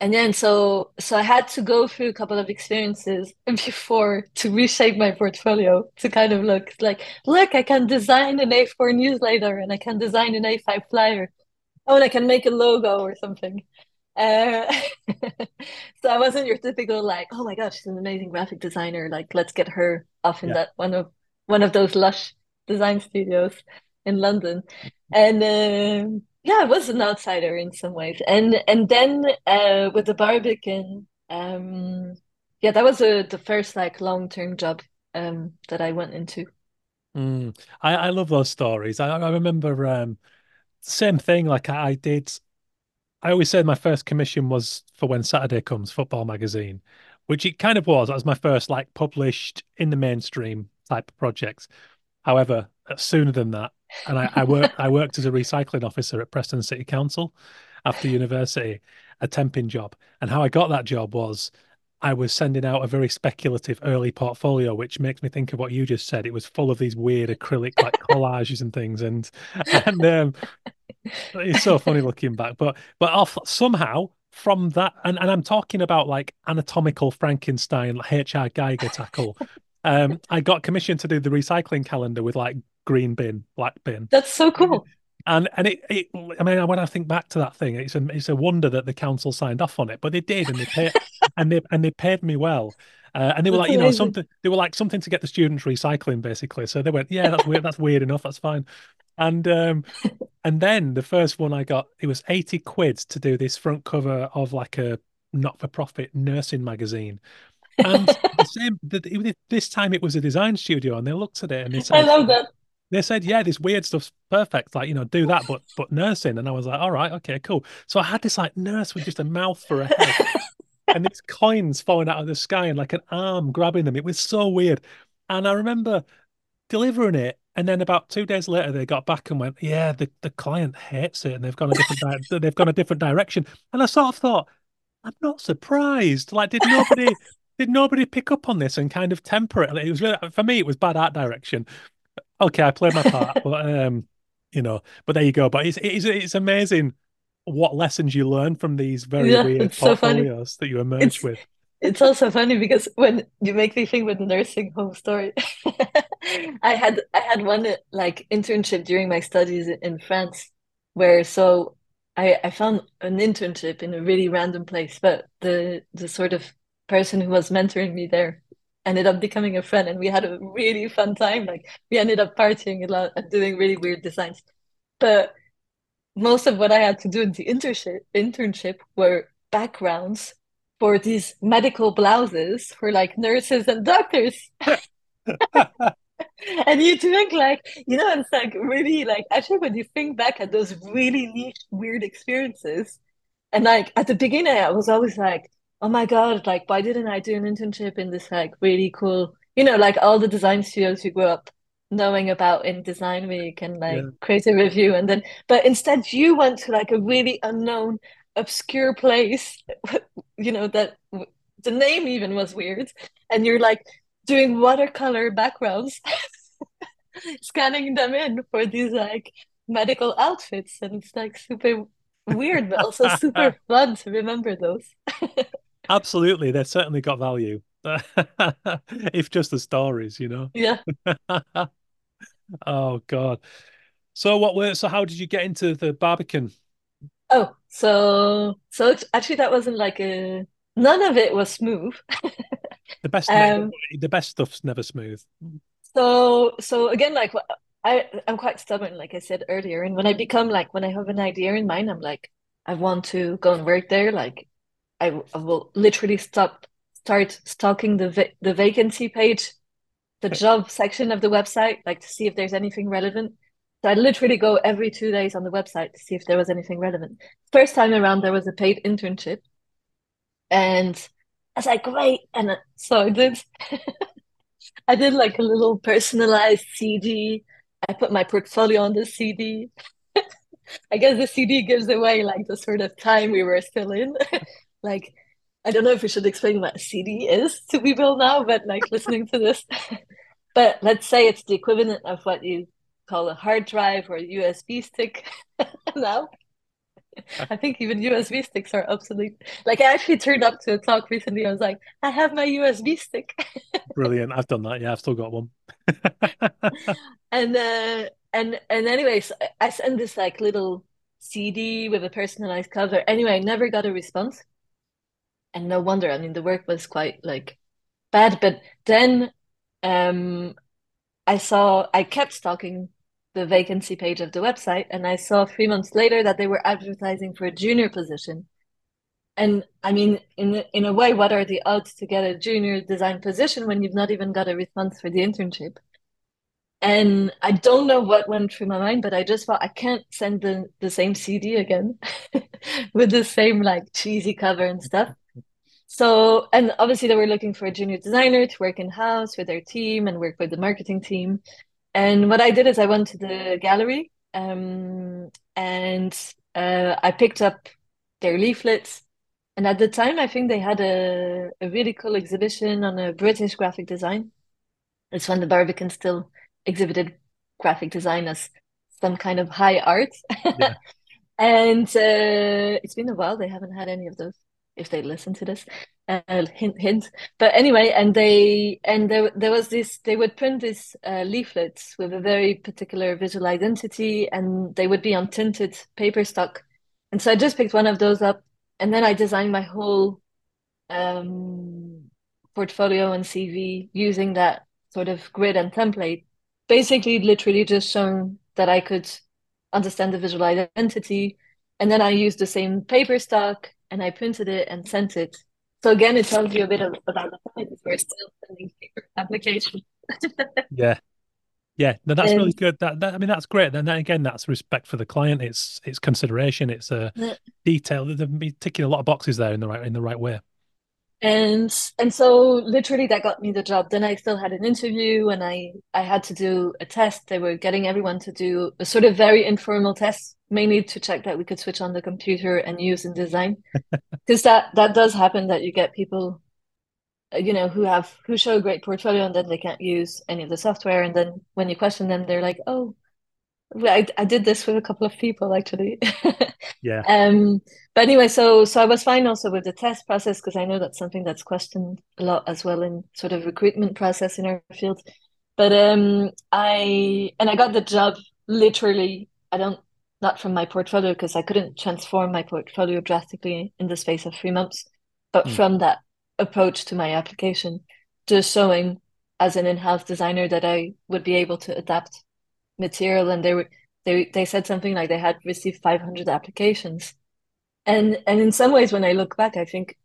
and then so so I had to go through a couple of experiences [laughs] before to reshape my portfolio to kind of look like look I can design an A4 newsletter and I can design an A5 flyer oh and I can make a logo or something uh, [laughs] so I wasn't your typical like oh my god she's an amazing graphic designer like let's get her off in
Yeah.
that one of one of those lush design studios in London and um yeah, I was an outsider in some ways. And and then uh with the Barbican, um yeah, that was a, the first like long-term job um that I went into.
Mm. I, I love those stories. I, I remember um same thing, like I, I did I always said my first commission was for When Saturday Comes, football magazine, which it kind of was. That was my first like published in the mainstream type project. However, sooner than that, and I, I worked I worked as a recycling officer at Preston City Council after university, a temping job. And how I got that job was I was sending out a very speculative early portfolio, which makes me think of what you just said. It was full of these weird acrylic like [laughs] collages and things, and and um, it's so funny looking back. But but off somehow from that, and, and I'm talking about like anatomical Frankenstein like H.R. Giger tackle. Um, I got commissioned to do the recycling calendar with like green bin, black bin,
That's so cool.
and and it, it I mean when I think back to that thing, it's a it's a wonder that the council signed off on it, but they did, and they paid [laughs] and they and they paid me well. Uh, and they were
That's
like, you know,
amazing.
something. They were like something to get the students recycling, basically. So they went, yeah, that's weird. That's weird enough. That's fine. And um, [laughs] and then the first one I got, it was 80 quid to do this front cover of like a not-for-profit nursing magazine. And [laughs] the same, the, this time it was a design studio, and they looked at it and they
I love that.
They said, yeah, this weird stuff's perfect. Like, you know, do that, but but nursing. And I was like, all right, okay, cool. So I had this like nurse with just a mouth for a head [laughs] and these coins falling out of the sky and like an arm grabbing them. It was so weird. And I remember delivering it. And then about two days later, they got back and went, "Yeah, the, the client hates it, and they've gone a different di- [laughs] they've gone a different direction." And I sort of thought, I'm not surprised. Like, did nobody did nobody pick up on this and kind of temper it? It was really for me, it was bad art direction. Okay, I played my part, but um, you know, but there you go. But it's it's it's amazing what lessons you learn from these very
Yeah,
weird
it's so
portfolios that you emerge
It's
with.
it's also funny because when you make me think with the nursing home story, [laughs] I had I had one like internship during my studies in France where so I I found an internship in a really random place, but the the sort of person who was mentoring me there ended up becoming a friend, and we had a really fun time. Like we ended up partying a lot and doing really weird designs. But most of what I had to do in the internship internship were backgrounds for these medical blouses for like nurses and doctors. [laughs] And you think like, you know, it's like really like actually when you think back at those really niche, weird experiences, and like at the beginning I was always like, oh my God, like why didn't I do an internship in this like really cool, you know, like all the design studios you grew up knowing about in Design Week and like
Yeah.
creative review and then but instead you went to like a really unknown, obscure place, [laughs] you know, that the name even was weird, and you're like doing watercolor backgrounds [laughs] scanning them in for these like medical outfits and it's like super weird but also super [laughs] fun to remember those
Absolutely, they've certainly got value. [laughs] If just the stories, you know.
yeah [laughs]
Oh God. So what were so how did you get into the Barbican?
oh so so actually that wasn't like a none of it was smooth
The best [laughs]
um
the best stuff's never smooth.
so so again like I I'm quite stubborn like I said earlier and when I become like when I have an idea in mind I'm like I want to go and work there like I, I will literally stop start stalking the va the vacancy page the job section of the website, like to see if there's anything relevant. So I literally go every two days on the website to see if there was anything relevant. First time around, there was a paid internship, and I was like, great. And uh, so I did, [laughs] I did like a little personalized CD. I put my portfolio on the CD. [laughs] I guess the CD gives away like the sort of time we were still in. [laughs] Like, I don't know if we should explain what a CD is to people now, but like [laughs] listening to this. But let's say it's the equivalent of what you call a hard drive or a USB stick [laughs] now. I think even USB sticks are obsolete. Like I actually turned up to a talk recently. I was like, I have my USB stick. [laughs]
Brilliant. I've done that. Yeah, I've still got one.
And uh and and anyways, I sent this like little CD with a personalized cover. Anyway, I never got a response. And no wonder. I mean, the work was quite like bad. But then um I saw I kept stalking the vacancy page of the website and I saw three months later that they were advertising for a junior position. And I mean, in in a way, what are the odds to get a junior design position when you've not even got a response for the internship? And I don't know what went through my mind, but I just thought I can't send the, the same CD again [laughs] with the same like cheesy cover and stuff. So, and obviously they were looking for a junior designer to work in-house with their team and work with the marketing team. And what I did is I went to the gallery, um, and uh, I picked up their leaflets. And at the time, I think they had a, a really cool exhibition on a British graphic design. It's when the Barbican still exhibited graphic design as some kind of high art.
Yeah. [laughs]
And uh, it's been a while. They haven't had any of those. If they listen to this, uh, hint, hint. But anyway, and they and there there was this. They would print these uh, leaflets with a very particular visual identity, and they would be on tinted paper stock. And so I just picked one of those up, and then I designed my whole um, portfolio and CV using that sort of grid and template. Basically, literally just showing that I could understand the visual identity. And then I used the same paper stock and I printed it and sent it. So again, it tells you a bit of, about the point. We're still sending paper application. [laughs]
Yeah. Yeah. No, that's really good. That, that I mean, that's great. Then then again, that's respect for the client. It's it's consideration. It's a
uh,
detail. They're ticking a lot of boxes there in the right in the right way.
And and so literally that got me the job. Then I still had an interview and I I had to do a test. They were getting everyone to do a sort of very informal test, mainly to check that we could switch on the computer and use InDesign. Because [laughs] that that does happen that you get people, uh, you know, who have who show a great portfolio and then they can't use any of the software. And then when you question them, they're like, "Oh, I I did this with a couple of people actually."
Yeah. [laughs]
Um, but anyway, so so I was fine also with the test process because I know that's something that's questioned a lot as well in sort of recruitment process in our field. But um, I and I got the job literally. I don't not from my portfolio because I couldn't transform my portfolio drastically in the space of three months, but mm. from that approach to my application, just showing as an in-house designer that I would be able to adapt material. And they were they they said something like they had received 500 applications, and and in some ways, when I look back, I think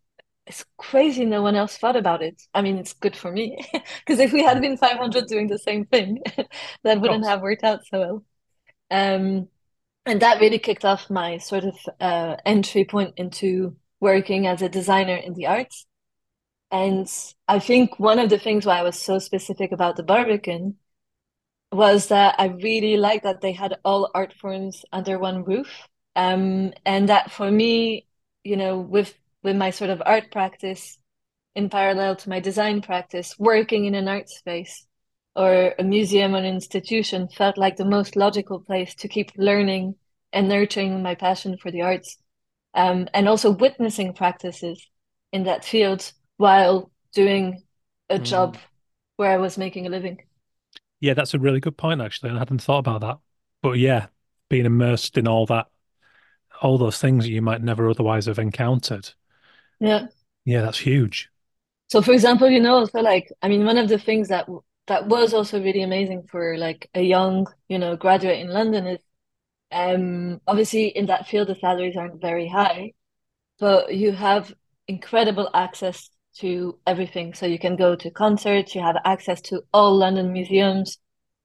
it's crazy no one else thought about it. I mean, it's good for me [laughs] because if we had been 500 doing the same thing, [laughs] that wouldn't have worked out so well. Um, and that really kicked off my sort of uh, entry point into working as a designer in the arts. And I think one of the things why I was so specific about the Barbican was that I really liked that they had all art forms under one roof. Um, and that for me, you know, with with my sort of art practice in parallel to my design practice, working in an art space or a museum or an institution felt like the most logical place to keep learning and nurturing my passion for the arts. Um, and also witnessing practices in that field while doing a mm. job where I was making a living.
Yeah, that's a really good point, actually. I hadn't thought about that. But yeah, being immersed in all that, all those things that you might never otherwise have encountered.
Yeah.
Yeah, that's huge.
So, for example, you know, so like, I mean, one of the things that that was also really amazing for like a young, you know, graduate in London is um obviously in that field the salaries aren't very high, but you have incredible access to everything. So you can go to concerts, you have access to all London museums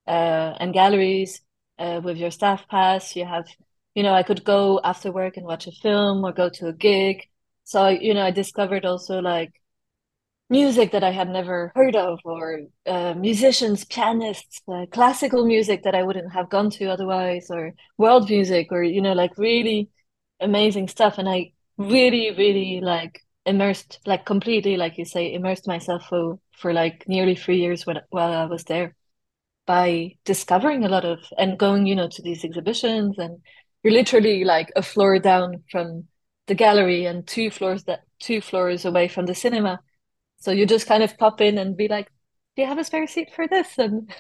uh, and galleries uh, with your staff pass. You have, you know, I could go after work and watch a film or go to a gig. So, you know, I discovered also like music that I had never heard of, or uh, musicians, pianists, uh, classical music that I wouldn't have gone to otherwise, or world music, or, you know, like really amazing stuff. And I really, really like immersed like completely like you say immersed myself for for like nearly three years when while I was there by discovering a lot of and going you know to these exhibitions and you're literally like a floor down from the gallery and two floors that two floors away from the cinema. So you just kind of pop in and be like do you have a spare seat for this? And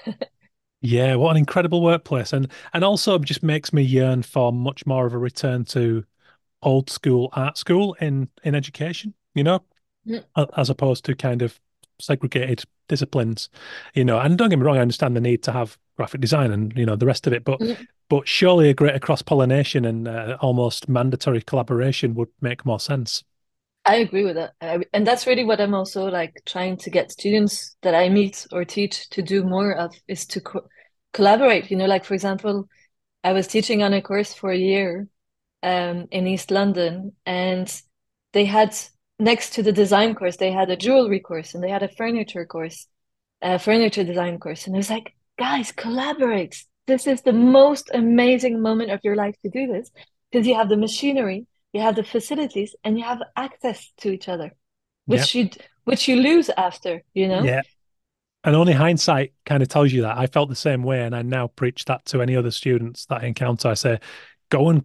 yeah what an incredible workplace. And and also it just makes me yearn for much more of a return to old school art school in in education you know mm. as opposed to kind of segregated disciplines you know and don't get me wrong i understand the need to have graphic design and you know the rest of it but mm. but surely a greater cross pollination and uh, almost mandatory collaboration would make more sense
i agree with that and that's really what i'm also like trying to get students that i meet or teach to do more of is to co- collaborate you know like for example i was teaching on a course for a year um, in East London, and they had next to the design course, they had a jewelry course and they had a furniture course, a furniture design course, and it was like, guys, collaborate. This is the most amazing moment of your life to do this because you have the machinery, you have the facilities, and you have access to each other, which yep. you which you lose after, you know.
Yeah. And only hindsight kind of tells you that. I felt the same way, and I now preach that to any other students that I encounter. I say, go and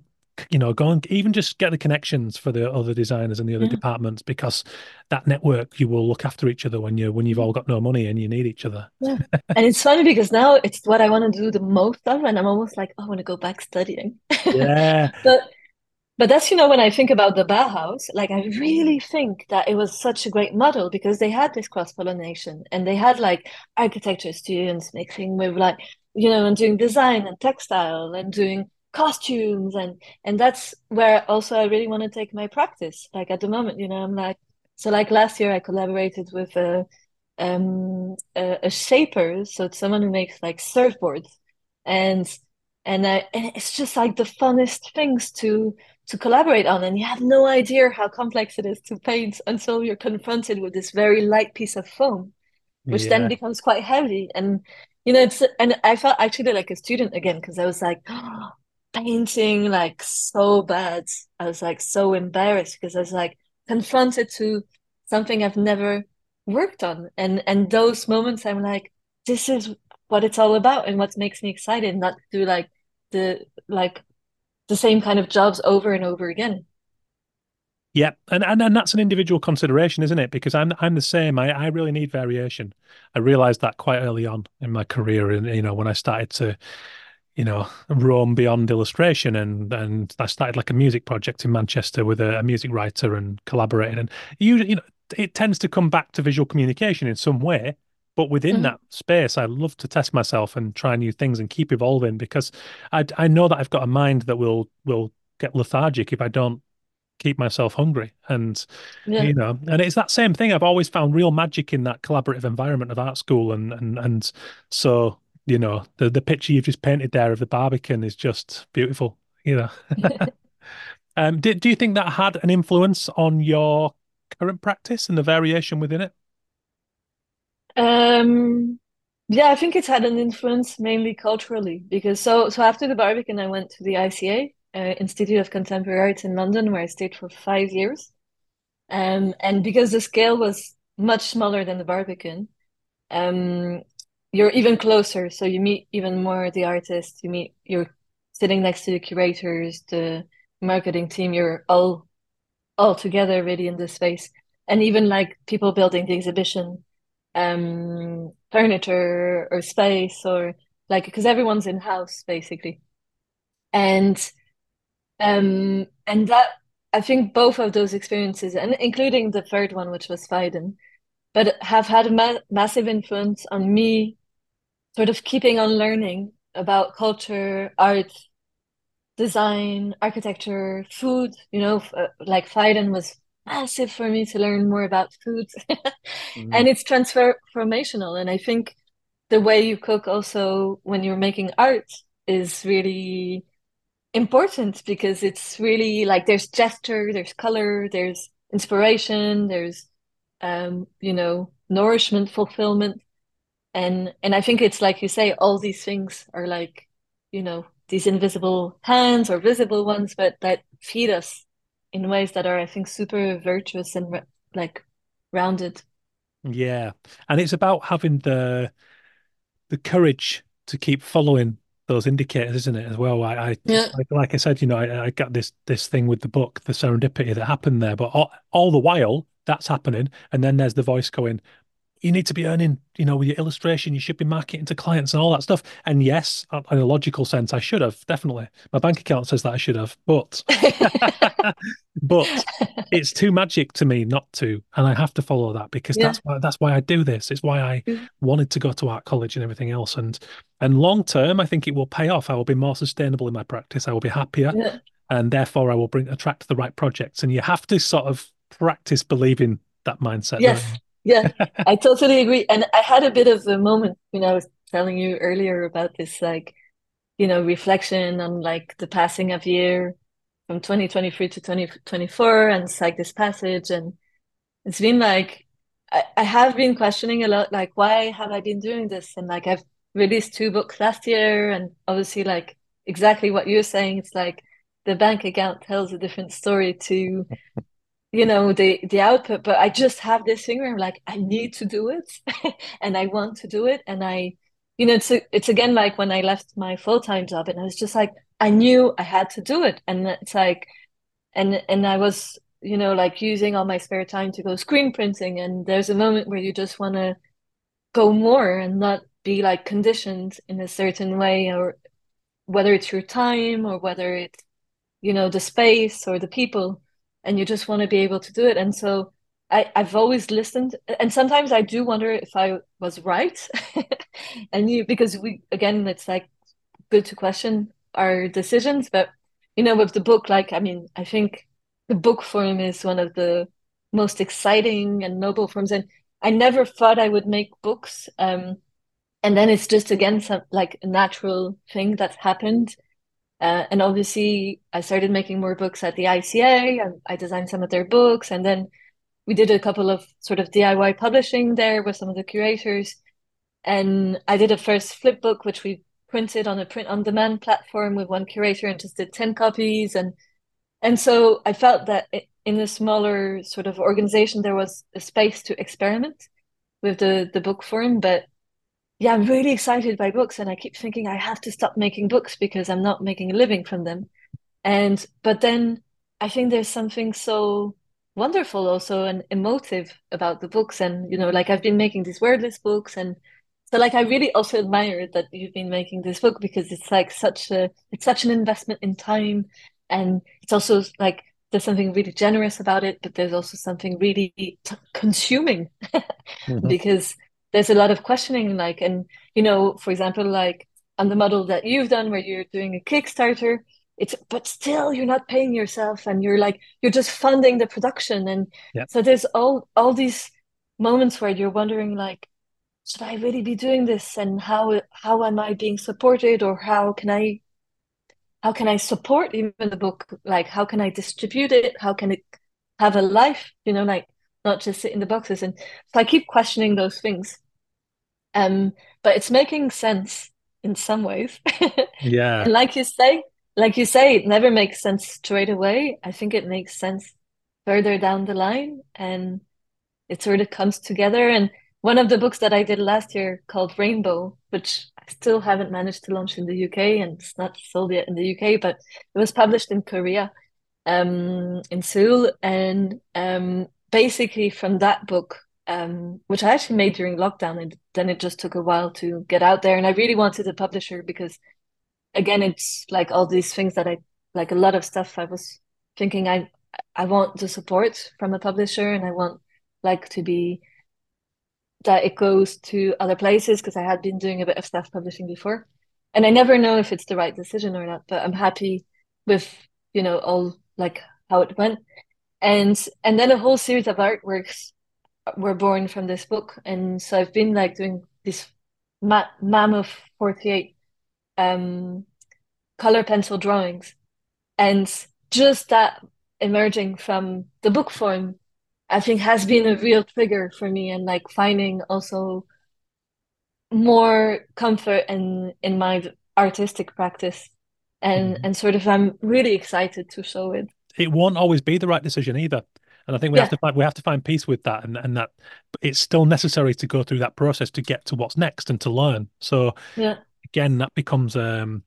you know, go and even just get the connections for the other designers and the other yeah. departments because that network you will look after each other when you when you've all got no money and you need each other.
Yeah. [laughs] and it's funny because now it's what I want to do the most of and I'm almost like, oh, I want to go back studying.
Yeah. [laughs]
but but that's you know when I think about the Bauhaus, like I really think that it was such a great model because they had this cross pollination and they had like architecture students mixing with like you know and doing design and textile and doing costumes and and that's where also I really want to take my practice. Like at the moment, you know, I'm like so like last year I collaborated with a um a, a shaper, so it's someone who makes like surfboards and and I, and it's just like the funnest things to to collaborate on and you have no idea how complex it is to paint until you're confronted with this very light piece of foam which yeah. then becomes quite heavy and you know it's and i felt actually like a student again because i was like oh, painting like so bad. I was like so embarrassed because I was like confronted to something I've never worked on. And and those moments I'm like, this is what it's all about and what makes me excited, not to do like the like the same kind of jobs over and over again.
Yeah, and, and and that's an individual consideration, isn't it? Because I'm I'm the same. I, I really need variation. I realized that quite early on in my career, and you know when I started to you know, roam beyond illustration, and and I started like a music project in Manchester with a, a music writer and collaborated. And you you know, it tends to come back to visual communication in some way. But within mm-hmm. that space, I love to test myself and try new things and keep evolving because I I know that I've got a mind that will will get lethargic if I don't keep myself hungry and yeah. you know and it's that same thing i've always found real magic in that collaborative environment of art school and and and so you know the the picture you've just painted there of the barbican is just beautiful you know [laughs] [laughs] um do, do you think that had an influence on your current practice and the variation within it
um yeah i think it's had an influence mainly culturally because so so after the barbican i went to the ica uh, Institute of Contemporary Arts in London, where I stayed for five years. Um, and because the scale was much smaller than the Barbican, um, you're even closer. So you meet even more the artists. You meet you're sitting next to the curators, the marketing team. You're all all together really in this space, and even like people building the exhibition, um, furniture or space or like because everyone's in house basically, and um, and that I think both of those experiences, and including the third one, which was Phaidon, but have had a ma massive influence on me, sort of keeping on learning about culture, art, design, architecture, food. You know, uh, like Phaidon was massive for me to learn more about food, [laughs] mm. and it's transformational. And I think the way you cook also when you're making art is really important because it's really like there's gesture, there's color, there's inspiration, there's um, you know, nourishment, fulfillment. And and I think it's like you say, all these things are like, you know, these invisible hands or visible ones, but that feed us in ways that are, I think, super virtuous and like rounded.
Yeah, and it's about having the the courage to keep following those indicators, isn't it? As well. I, I yeah. like, like, I said, you know, I, I, got this this thing with the book, the serendipity that happened there, but all, all the while that's happening, and then there's the voice going, you need to be earning, you know, with your illustration, you should be marketing to clients and all that stuff. And yes, in a logical sense, I should have definitely. My bank account says that I should have, but [laughs] but it's too magic to me not to, and I have to follow that because yeah. that's why that's why I do this. It's why I mm. wanted to go to art college and everything else. And and long term, I think it will pay off. I will be more sustainable in my practice. I will be happier, yeah. and therefore I will bring attract the right projects. And you have to sort of practice believing that mindset.
Yes yeah, I totally agree. And I had a bit of a moment when I was telling you earlier about this, like, you know, reflection on like the passing of year from 2023 to 2024 and it's like this passage. And it's been like, I, I have been questioning a lot, like, why have I been doing this? And like, I've released two books last year and obviously like exactly what you're saying. It's like the bank account tells a different story to you know the the output but i just have this thing where i'm like i need to do it [laughs] and i want to do it and i you know it's it's again like when i left my full-time job and i was just like i knew i had to do it and it's like and and i was you know like using all my spare time to go screen printing and there's a moment where you just want to go more and not be like conditioned in a certain way or whether it's your time or whether it's you know the space or the people and you just want to be able to do it. And so I, I've always listened, and sometimes I do wonder if I was right. [laughs] and you, because we, again, it's like good to question our decisions. But, you know, with the book, like, I mean, I think the book form is one of the most exciting and noble forms. And I never thought I would make books. Um, and then it's just again some like a natural thing that's happened uh, and obviously, I started making more books at the ICA, and I designed some of their books, and then we did a couple of sort of DIY publishing there with some of the curators. And I did a first flip book, which we printed on a print on demand platform with one curator and just did 10 copies. And and so I felt that in a smaller sort of organization, there was a space to experiment with the the book form, but yeah, I'm really excited by books, and I keep thinking I have to stop making books because I'm not making a living from them. And but then I think there's something so wonderful also and emotive about the books, and you know, like I've been making these wordless books, and so like I really also admire that you've been making this book because it's like such a it's such an investment in time and it's also like there's something really generous about it, but there's also something really t- consuming [laughs] mm-hmm. because there's a lot of questioning like and you know for example like on the model that you've done where you're doing a Kickstarter it's but still you're not paying yourself and you're like you're just funding the production. And yep. so there's all all these moments where you're wondering like should I really be doing this? And how how am I being supported? Or how can I how can I support even the book? Like how can I distribute it? How can it have a life? You know like not just sit in the boxes and so I keep questioning those things um but it's making sense in some ways [laughs]
yeah
and like you say like you say, it never makes sense straight away. I think it makes sense further down the line and it sort of comes together. And one of the books that I did last year called Rainbow, which I still haven't managed to launch in the UK and it's not sold yet in the UK, but it was published in Korea, um, in Seoul. And um, basically from that book, um, which I actually made during lockdown, and then it just took a while to get out there. And I really wanted a publisher because again, it's like all these things that I like a lot of stuff I was thinking I I want the support from a publisher and I want like to be that it goes to other places because I had been doing a bit of self publishing before. And I never know if it's the right decision or not, but I'm happy with, you know, all like how it went. And and then a whole series of artworks were born from this book. And so I've been like doing this ma- mammoth 48 um, color pencil drawings. And just that emerging from the book form, I think has been a real trigger for me and like finding also more comfort in in my artistic practice and mm. and sort of I'm really excited to show it.
It won't always be the right decision either. And I think we yeah. have to find we have to find peace with that and, and that it's still necessary to go through that process to get to what's next and to learn. So
yeah
again, that becomes um,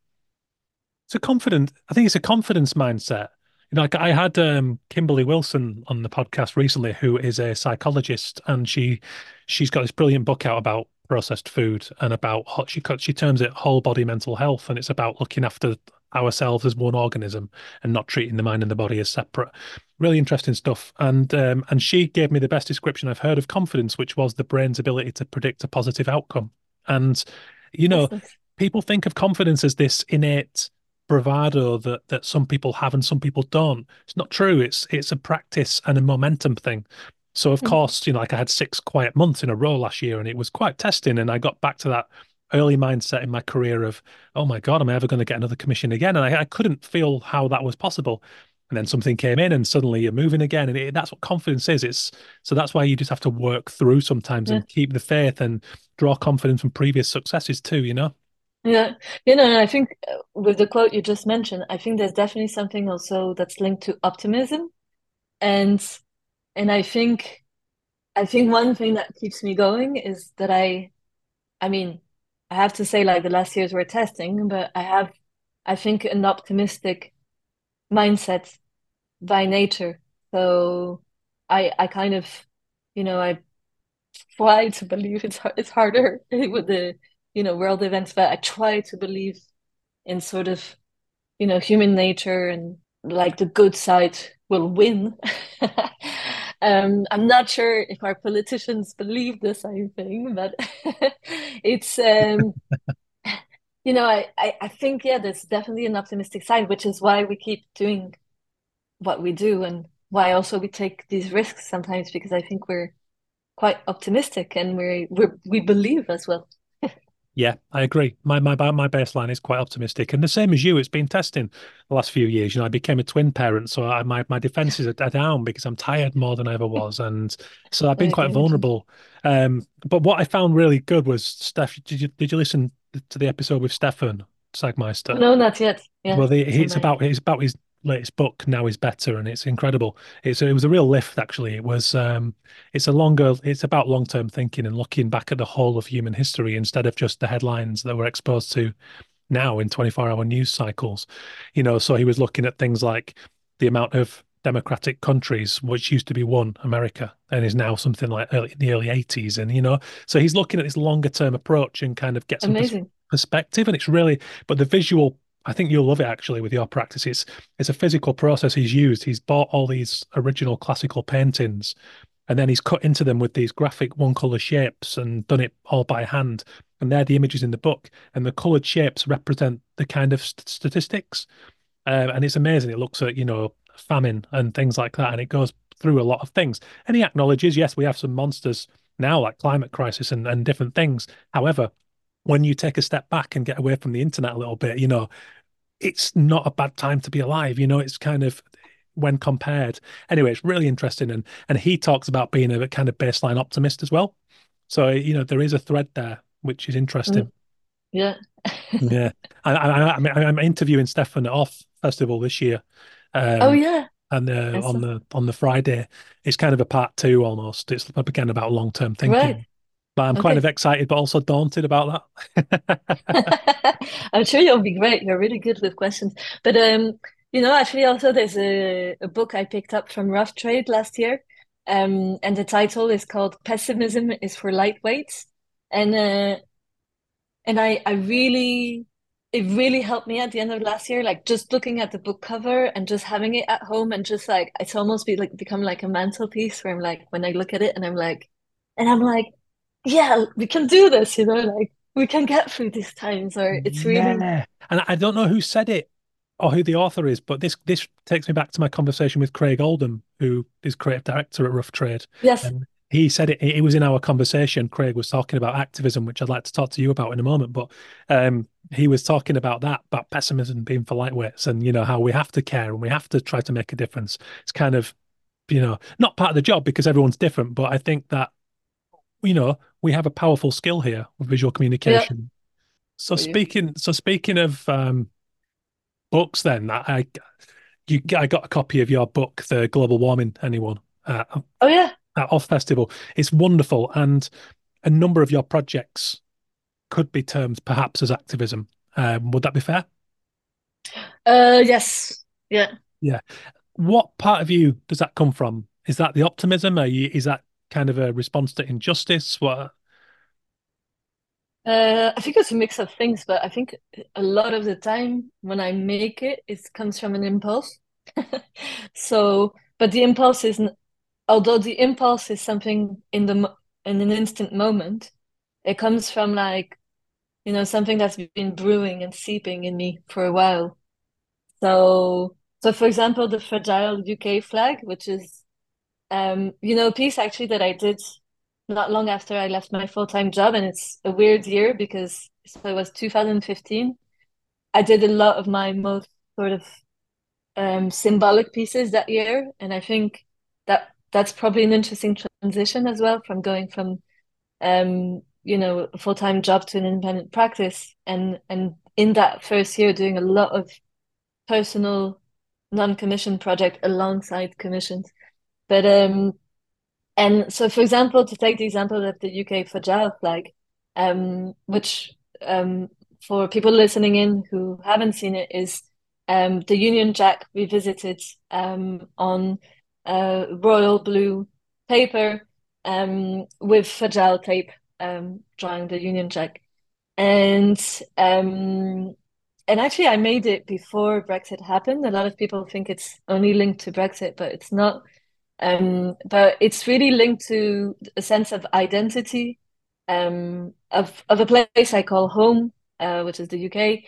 it's a confident. I think it's a confidence mindset. You know, like I had um, Kimberley Wilson on the podcast recently, who is a psychologist, and she she's got this brilliant book out about processed food and about she she terms it whole body mental health, and it's about looking after ourselves as one organism and not treating the mind and the body as separate. Really interesting stuff. And um, and she gave me the best description I've heard of confidence, which was the brain's ability to predict a positive outcome. And you know, people think of confidence as this innate bravado that that some people have and some people don't. It's not true. It's it's a practice and a momentum thing. So of mm-hmm. course, you know, like I had six quiet months in a row last year, and it was quite testing. And I got back to that early mindset in my career of, oh my god, am I ever going to get another commission again? And I, I couldn't feel how that was possible. And then something came in, and suddenly you're moving again, and it, that's what confidence is. It's so that's why you just have to work through sometimes yeah. and keep the faith and draw confidence from previous successes too. You know.
Yeah, you know, I think uh, with the quote you just mentioned, I think there's definitely something also that's linked to optimism, and and I think I think one thing that keeps me going is that I, I mean, I have to say like the last years were testing, but I have, I think, an optimistic mindset by nature. So I I kind of, you know, I try to believe it's it's harder [laughs] with the you know world events but i try to believe in sort of you know human nature and like the good side will win [laughs] um i'm not sure if our politicians believe the same thing but [laughs] it's um [laughs] you know I, I i think yeah there's definitely an optimistic side which is why we keep doing what we do and why also we take these risks sometimes because i think we're quite optimistic and we we we believe as well
yeah, I agree. My my my baseline is quite optimistic, and the same as you. It's been testing the last few years. You know, I became a twin parent, so I, my my defenses are down because I'm tired more than I ever was, and so I've been quite vulnerable. Um, but what I found really good was Steph. Did you did you listen to the episode with Stefan Sagmeister?
No, not yet. Yeah,
well, the, it's about it's about his latest book now is better and it's incredible it's it was a real lift actually it was um it's a longer it's about long-term thinking and looking back at the whole of human history instead of just the headlines that we're exposed to now in 24 hour news cycles you know so he was looking at things like the amount of democratic countries, which used to be one America and is now something like early, in the early 80s. And, you know, so he's looking at this longer term approach and kind of gets some pers- perspective. And it's really, but the visual, I think you'll love it actually with your practice. It's, it's a physical process he's used. He's bought all these original classical paintings and then he's cut into them with these graphic one color shapes and done it all by hand. And they're the images in the book. And the colored shapes represent the kind of st- statistics. Um, and it's amazing. It looks at, you know, famine and things like that. And it goes through a lot of things. And he acknowledges, yes, we have some monsters now, like climate crisis and, and different things. However, when you take a step back and get away from the internet a little bit, you know, it's not a bad time to be alive. You know, it's kind of when compared. Anyway, it's really interesting. And and he talks about being a kind of baseline optimist as well. So, you know, there is a thread there, which is interesting. Mm.
Yeah. [laughs]
yeah. I, I, I, I'm interviewing Stefan at OFFF Festival this year.
Um, oh yeah.
And uh, on the on the Friday, it's kind of a part two almost. It's again about long term thinking.
Right.
But I'm okay. kind of excited, but also daunted about
that. [laughs] I'm sure you'll be great. You're really good with questions. But um, you know, actually, also there's a, a book I picked up from Rough Trade last year, um, and the title is called "Pessimism is for Lightweights," and uh, and I I really it really helped me at the end of last year like just looking at the book cover and just having it at home and just like it's almost be like become like a mantelpiece where i'm like when i look at it and i'm like and i'm like yeah we can do this you know like we can get through these times or it's really yeah.
and i don't know who said it or who the author is but this this takes me back to my conversation with craig oldham who is creative director at rough trade
yes
and he said it it was in our conversation craig was talking about activism which i'd like to talk to you about in a moment but um he was talking about that, about pessimism being for lightweights and, you know, how we have to care and we have to try to make a difference. It's kind of, you know, not part of the job because everyone's different, but I think that, you know, we have a powerful skill here with visual communication. Yeah. So speaking, so speaking of um, books, then I, you, I got a copy of your book, The Global Warming. Anyone?
Uh, oh yeah,
at OFFF Festival. It's wonderful, and a number of your projects could be termed perhaps as activism. Um, would that be fair?
Uh, yes. Yeah.
Yeah. What part of you does that come from? Is that the optimism? Are you, is that kind of a response to injustice? What?
Uh, I think it's a mix of things, but I think a lot of the time when I make it, it comes from an impulse. [laughs] so, but the impulse is, although the impulse is something in the in an instant moment, it comes from like you know, something that's been brewing and seeping in me for a while. So, so for example, the fragile UK flag, which is, um, you know, a piece actually that I did not long after I left my full time job, and it's a weird year because so it was 2015. I did a lot of my most sort of um, symbolic pieces that year, and I think that that's probably an interesting transition as well from going from um, you know a full-time job to an independent practice and and in that first year doing a lot of personal non-commissioned project alongside commissions but um and so for example to take the example of the uk fragile flag um which um for people listening in who haven't seen it is um the union jack revisited um on uh royal blue paper um with fragile tape um, drawing the Union Jack, and um, and actually I made it before Brexit happened. A lot of people think it's only linked to Brexit, but it's not. Um, but it's really linked to a sense of identity um, of of a place I call home, uh, which is the UK,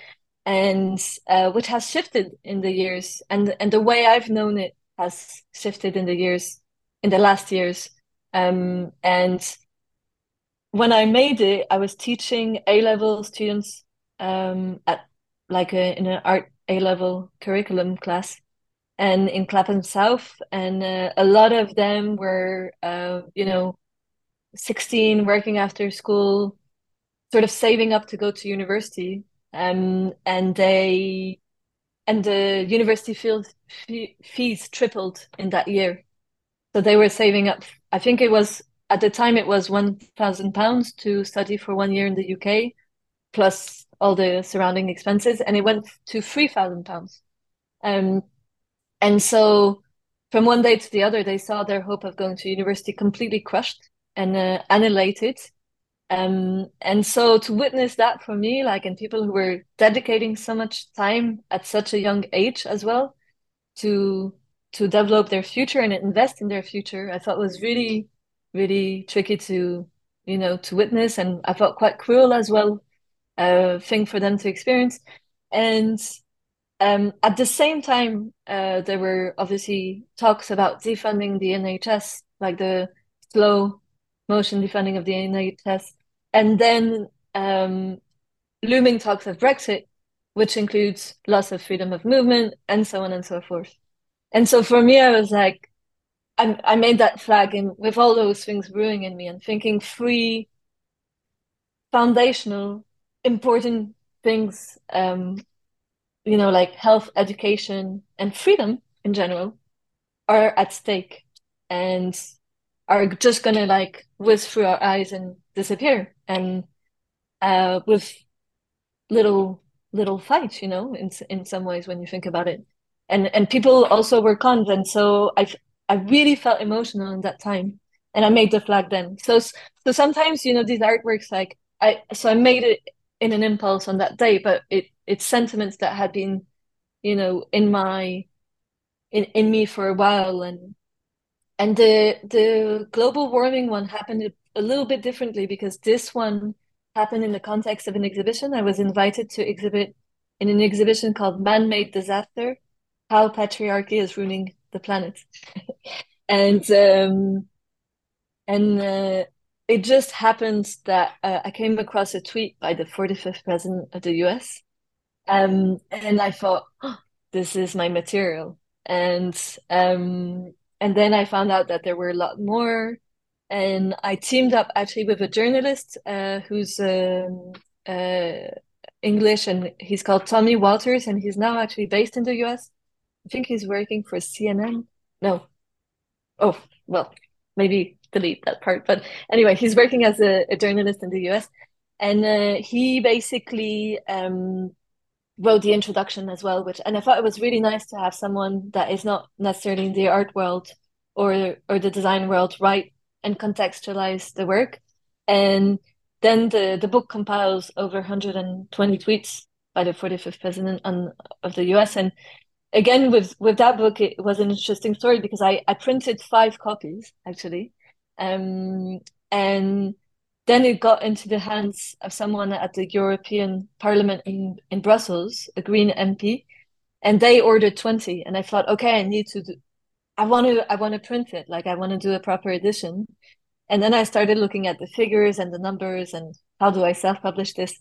and uh, which has shifted in the years, and and the way I've known it has shifted in the years, in the last years, um, and when I made it, I was teaching A level students um, at like a, in an art A level curriculum class, and in Clapham South, and uh, a lot of them were, uh, you know, sixteen, working after school, sort of saving up to go to university, um, and they, and the university fees fees tripled in that year, so they were saving up. I think it was at the time it was 1000 pounds to study for one year in the UK plus all the surrounding expenses and it went to 3000 pounds um and so from one day to the other, they saw their hope of going to university completely crushed and uh, annihilated. Um, and so to witness that for me, like, and people who were dedicating so much time at such a young age as well to to develop their future and invest in their future, I thought was really, really tricky to, you know, to witness, and I felt quite cruel as well, uh, thing for them to experience. And um, at the same time, uh, there were obviously talks about defunding the NHS, like the slow motion defunding of the NHS, and then um, looming talks of Brexit, which includes loss of freedom of movement and so on and so forth. And so for me, I was like, I, I made that flag, and with all those things brewing in me, and thinking free, foundational, important things um, you know, like health, education, and freedom in general are at stake and are just gonna like whiz through our eyes and disappear and uh, with little little fights, you know, in in some ways when you think about it. And and people also were conned, and so I I really felt emotional in that time, and I made the flag then. So so sometimes you know these artworks like I so I made it in an impulse on that day, but it it's sentiments that had been, you know, in my in in me for a while, and and the the global warming one happened a little bit differently because this one happened in the context of an exhibition. I was invited to exhibit in an exhibition called Man-Made Disaster: How Patriarchy is Ruining the Planet, [laughs] and um, and uh, it just happened that uh, I came across a tweet by the 45th president of the US. Um, and I thought, oh, this is my material. And um, and then I found out that there were a lot more. And I teamed up actually with a journalist uh, who's um, uh, English, and he's called Tommy Walters, and he's now actually based in the US. I think he's working for CNN. No. Oh, well, maybe delete that part. But anyway, he's working as a, a journalist in the US, and uh, he basically um, wrote the introduction as well. Which and I thought it was really nice to have someone that is not necessarily in the art world or or the design world write and contextualize the work, and then the the book compiles over 120 tweets by the 45th president on, of the US and again with with that book it was an interesting story because I I printed five copies actually um, and then it got into the hands of someone at the European Parliament in, in Brussels, a Green MP, and they ordered 20. And I thought, okay, I need to do, I want to, I want to print it. Like I want to do a proper edition. And then I started looking at the figures and the numbers and how do I self-publish this?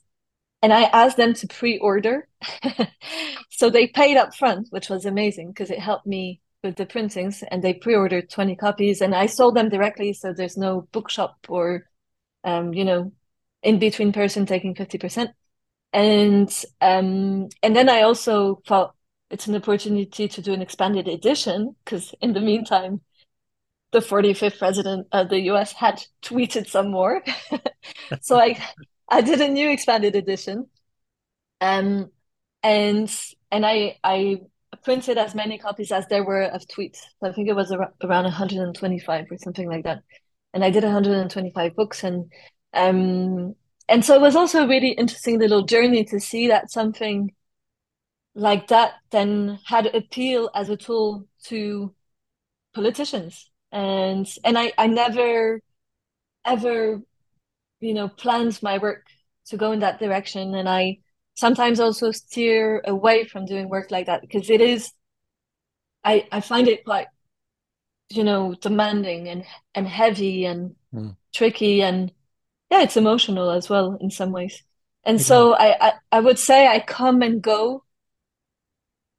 And I asked them to pre-order. [laughs] so they paid up front, which was amazing because it helped me with the printings and they pre-ordered 20 copies and I sold them directly so there's no bookshop or um, you know in between person taking 50% and um, and then I also felt it's an opportunity to do an expanded edition because in the meantime the 45th president of the US had tweeted some more [laughs] so I I did a new expanded edition um and and I I printed as many copies as there were of tweets. So I think it was ar- around 125 or something like that. And I did 125 books and um and so it was also a really interesting little journey to see that something like that then had appeal as a tool to politicians. And and I I never ever you know planned my work to go in that direction. And I sometimes also steer away from doing work like that because it is I I find it quite you know demanding and and heavy and mm. tricky and yeah it's emotional as well in some ways and yeah. so I, I I would say I come and go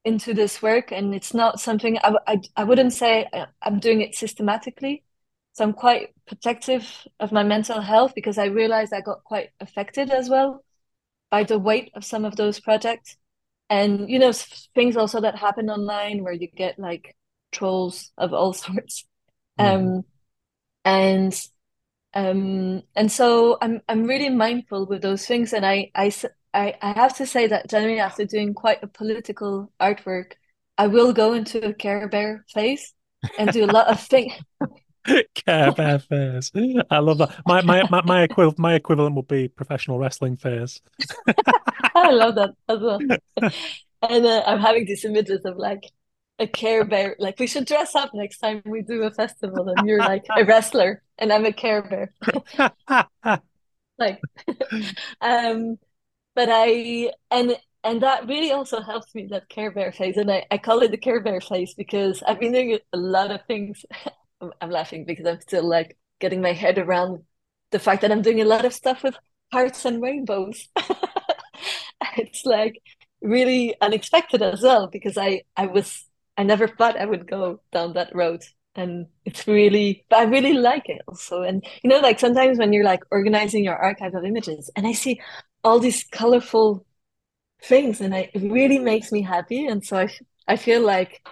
into this work and it's not something I, I, I wouldn't say I'm doing it systematically so I'm quite protective of my mental health because I realized I got quite affected as well by the weight of some of those projects and you know things also that happen online where you get like trolls of all [laughs] sorts mm. um and um and so i'm i'm really mindful with those things and i i i, I have to say that generally after doing quite a political artwork i will go into a care bear phase and do a lot of things. [laughs]
Care Bear fairs. I love that. My my my my, equivalent my equivalent would be professional wrestling fairs. [laughs]
I love that as well. And uh, I'm having these images of like a Care Bear. Like we should dress up next time we do a festival, and you're like a wrestler, and I'm a Care Bear. [laughs] like, [laughs] um, but I and and that really also helps me that Care Bear phase, and I I call it the Care Bear phase because I've been doing a lot of things [laughs] I'm laughing because I'm still like getting my head around the fact that I'm doing a lot of stuff with hearts and rainbows. it's like really unexpected as well because I I was I never thought I would go down that road and it's really but I really like it also and you know like sometimes when you're like organizing your archive of images and I see all these colorful things and I, it really makes me happy and so I I feel like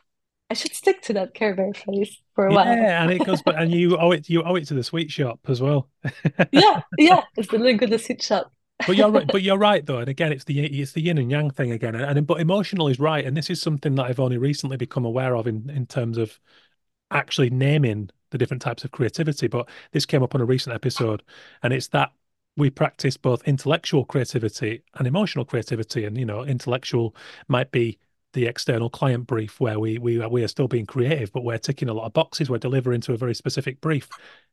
I should stick to that Care Bear face for a
yeah,
while.
Yeah, and it goes, but and you owe it, you owe it to the sweet shop as well. [laughs]
yeah, yeah, [laughs] it's the link the sweet shop.
But you're right. [laughs] But you're right though, and again, it's the it's the yin and yang thing again, and, and but emotional is right, and this is something that I've only recently become aware of in in terms of actually naming the different types of creativity. But this came up on a recent episode, and it's that we practice both intellectual creativity and emotional creativity, and you know, intellectual might be the external client brief where we we we are still being creative, but we're ticking a lot of boxes. We're delivering to a very specific brief.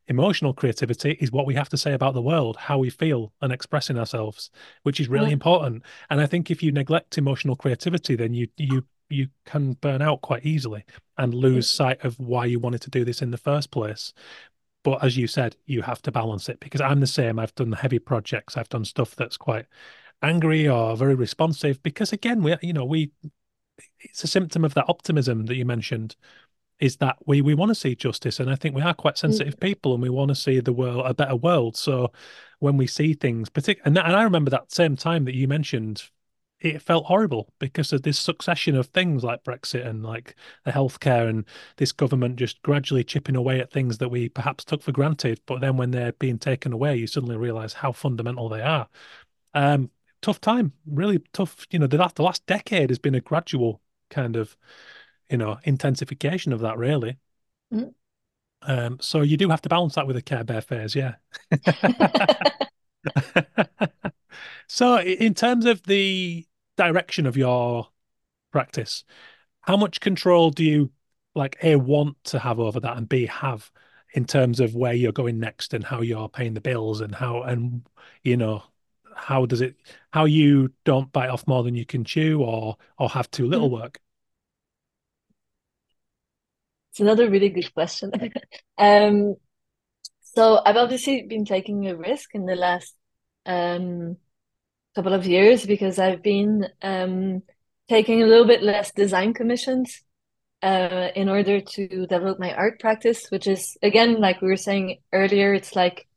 Emotional creativity is what we have to say about the world, how we feel, and expressing ourselves, which is really yeah. important. And I think if you neglect emotional creativity, then you you you can burn out quite easily and lose sight of why you wanted to do this in the first place. But as you said, you have to balance it because I'm the same. I've done heavy projects. I've done stuff that's quite angry or very responsive because again we you know we it's a symptom of that optimism that you mentioned is that we we want to see justice and i think we are quite sensitive mm. people and we want to see the world a better world so when we see things particularly and, and i remember that same time that you mentioned it felt horrible because of this succession of things like brexit and like the healthcare and this government just gradually chipping away at things that we perhaps took for granted but then when they're being taken away you suddenly realize how fundamental they are um tough time, really tough. You know, the last, the last decade has been a gradual kind of, you know, intensification of that, really. Mm. Um, so you do have to balance that with the Care Bear phase, yeah. [laughs] so, in terms of the direction of your practice, how much control do you like a want to have over that, and b have in terms of where you're going next and how you're paying the bills and how and you know how does it how you don't bite off more than you can chew or or have too little mm. work
it's another really good question. [laughs] Um so i've obviously been taking a risk in the last um couple of years because i've been um taking a little bit less design commissions uh, in order to develop my art practice, which is again, like we were saying earlier, it's like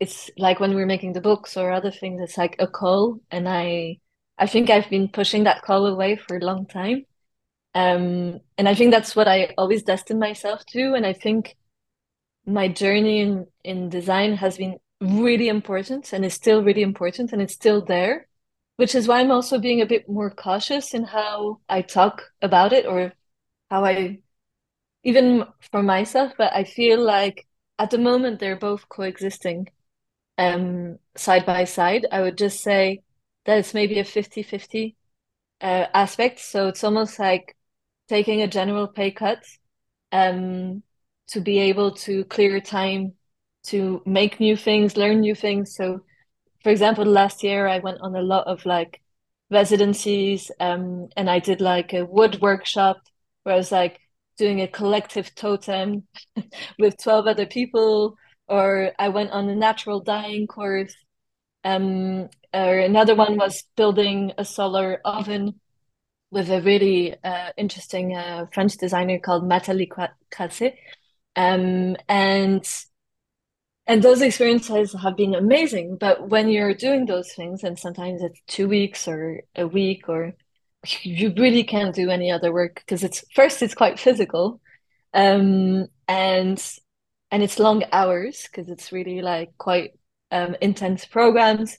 it's like when we're making the books or other things it's like a call. And i i think i've been pushing that call away for a long time um and i think that's what i always destined myself to and i think my journey in in design has been really important and is still really important and it's still there which is why i'm also being a bit more cautious in how i talk about it or how i even for myself but i feel like at the moment they're both coexisting um, side by side. I would just say that it's maybe a 50 50 uh, aspect. So it's almost like taking a general pay cut um, to be able to clear time to make new things, learn new things. So, for example, last year I went on a lot of like residencies um, and I did like a wood workshop where I was like doing a collective totem [laughs] with 12 other people or I went on a natural dyeing course. Um, or another one was building a solar oven with a really uh, interesting uh, French designer called Matali Crasset. Um, and and those experiences have been amazing. But when you're doing those things, and sometimes it's two weeks or a week, or you really can't do any other work because it's first it's quite physical, um, and and it's long hours because it's really like quite um, intense programs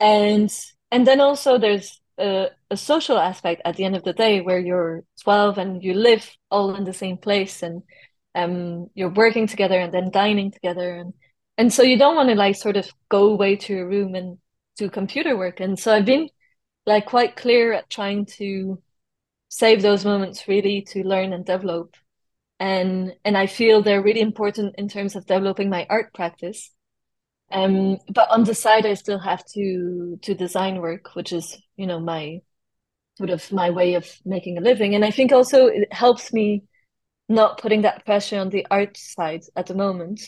and and then also there's a, a social aspect at the end of the day where you're 12 and you live all in the same place and um you're working together and then dining together and and so you don't want to like sort of go away to your room and do computer work. And so I've been like quite clear at trying to save those moments really to learn and develop. And and I feel they're really important in terms of developing my art practice um, but on the side, I still have to to design work, which is, you know, my sort of my way of making a living. And I think also it helps me not putting that pressure on the art side at the moment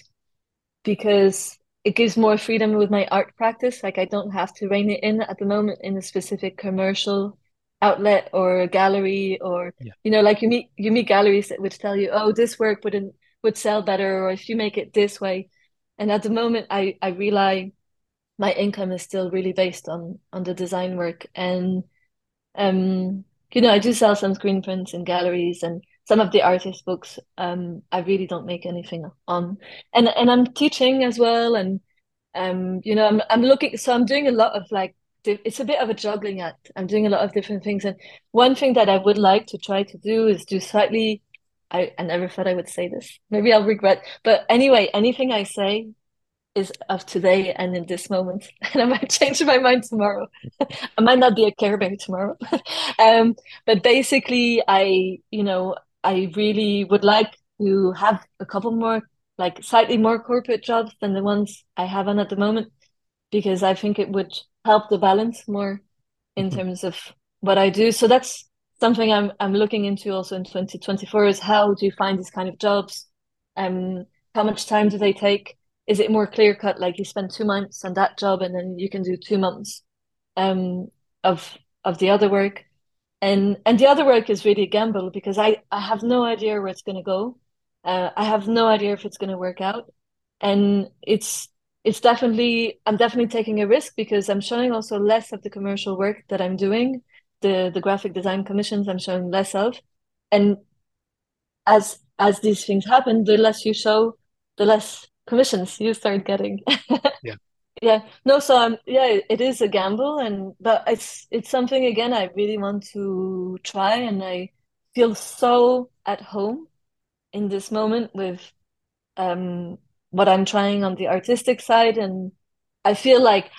because it gives more freedom with my art practice. Like I don't have to rein it in at the moment in a specific commercial outlet or gallery or yeah. you know, like you meet you meet galleries that would tell you, oh, this work wouldn't would sell better, or if you make it this way and at the moment i i rely my income is still really based on on the design work. And um you know i do sell some screen prints in galleries and some of the artist books um i really don't make anything on. And and i'm teaching as well and um you know i'm i'm looking so i'm doing a lot of like it's a bit of a juggling act. I'm doing a lot of different things. And one thing that i would like to try to do is do slightly I, I never thought I would say this. Maybe I'll regret. But anyway, anything I say is of today and in this moment. [laughs] And I might change my mind tomorrow. [laughs] I might not be a Care Bear tomorrow. [laughs] um, but basically, I, you know, I really would like to have a couple more, like slightly more corporate jobs than the ones I have on at the moment, because I think it would help the balance more in mm-hmm. terms of what I do. So that's something I'm I'm looking into also in 2024 is how do you find these kind of jobs? Um, how much time do they take? Is it more clear cut, like you spend two months on that job and then you can do two months um, of of the other work? And and the other work is really a gamble because I, I have no idea where it's gonna go. Uh, I have no idea if it's gonna work out. And it's it's definitely I'm definitely taking a risk because I'm showing also less of the commercial work that I'm doing the the graphic design commissions I'm showing less of, and as as these things happen, the less you show, the less commissions you start getting. [laughs]
yeah.
Yeah. No, so I'm yeah, it is a gamble and but it's it's something again I really want to try and I feel so at home in this moment with um what I'm trying on the artistic side and I feel like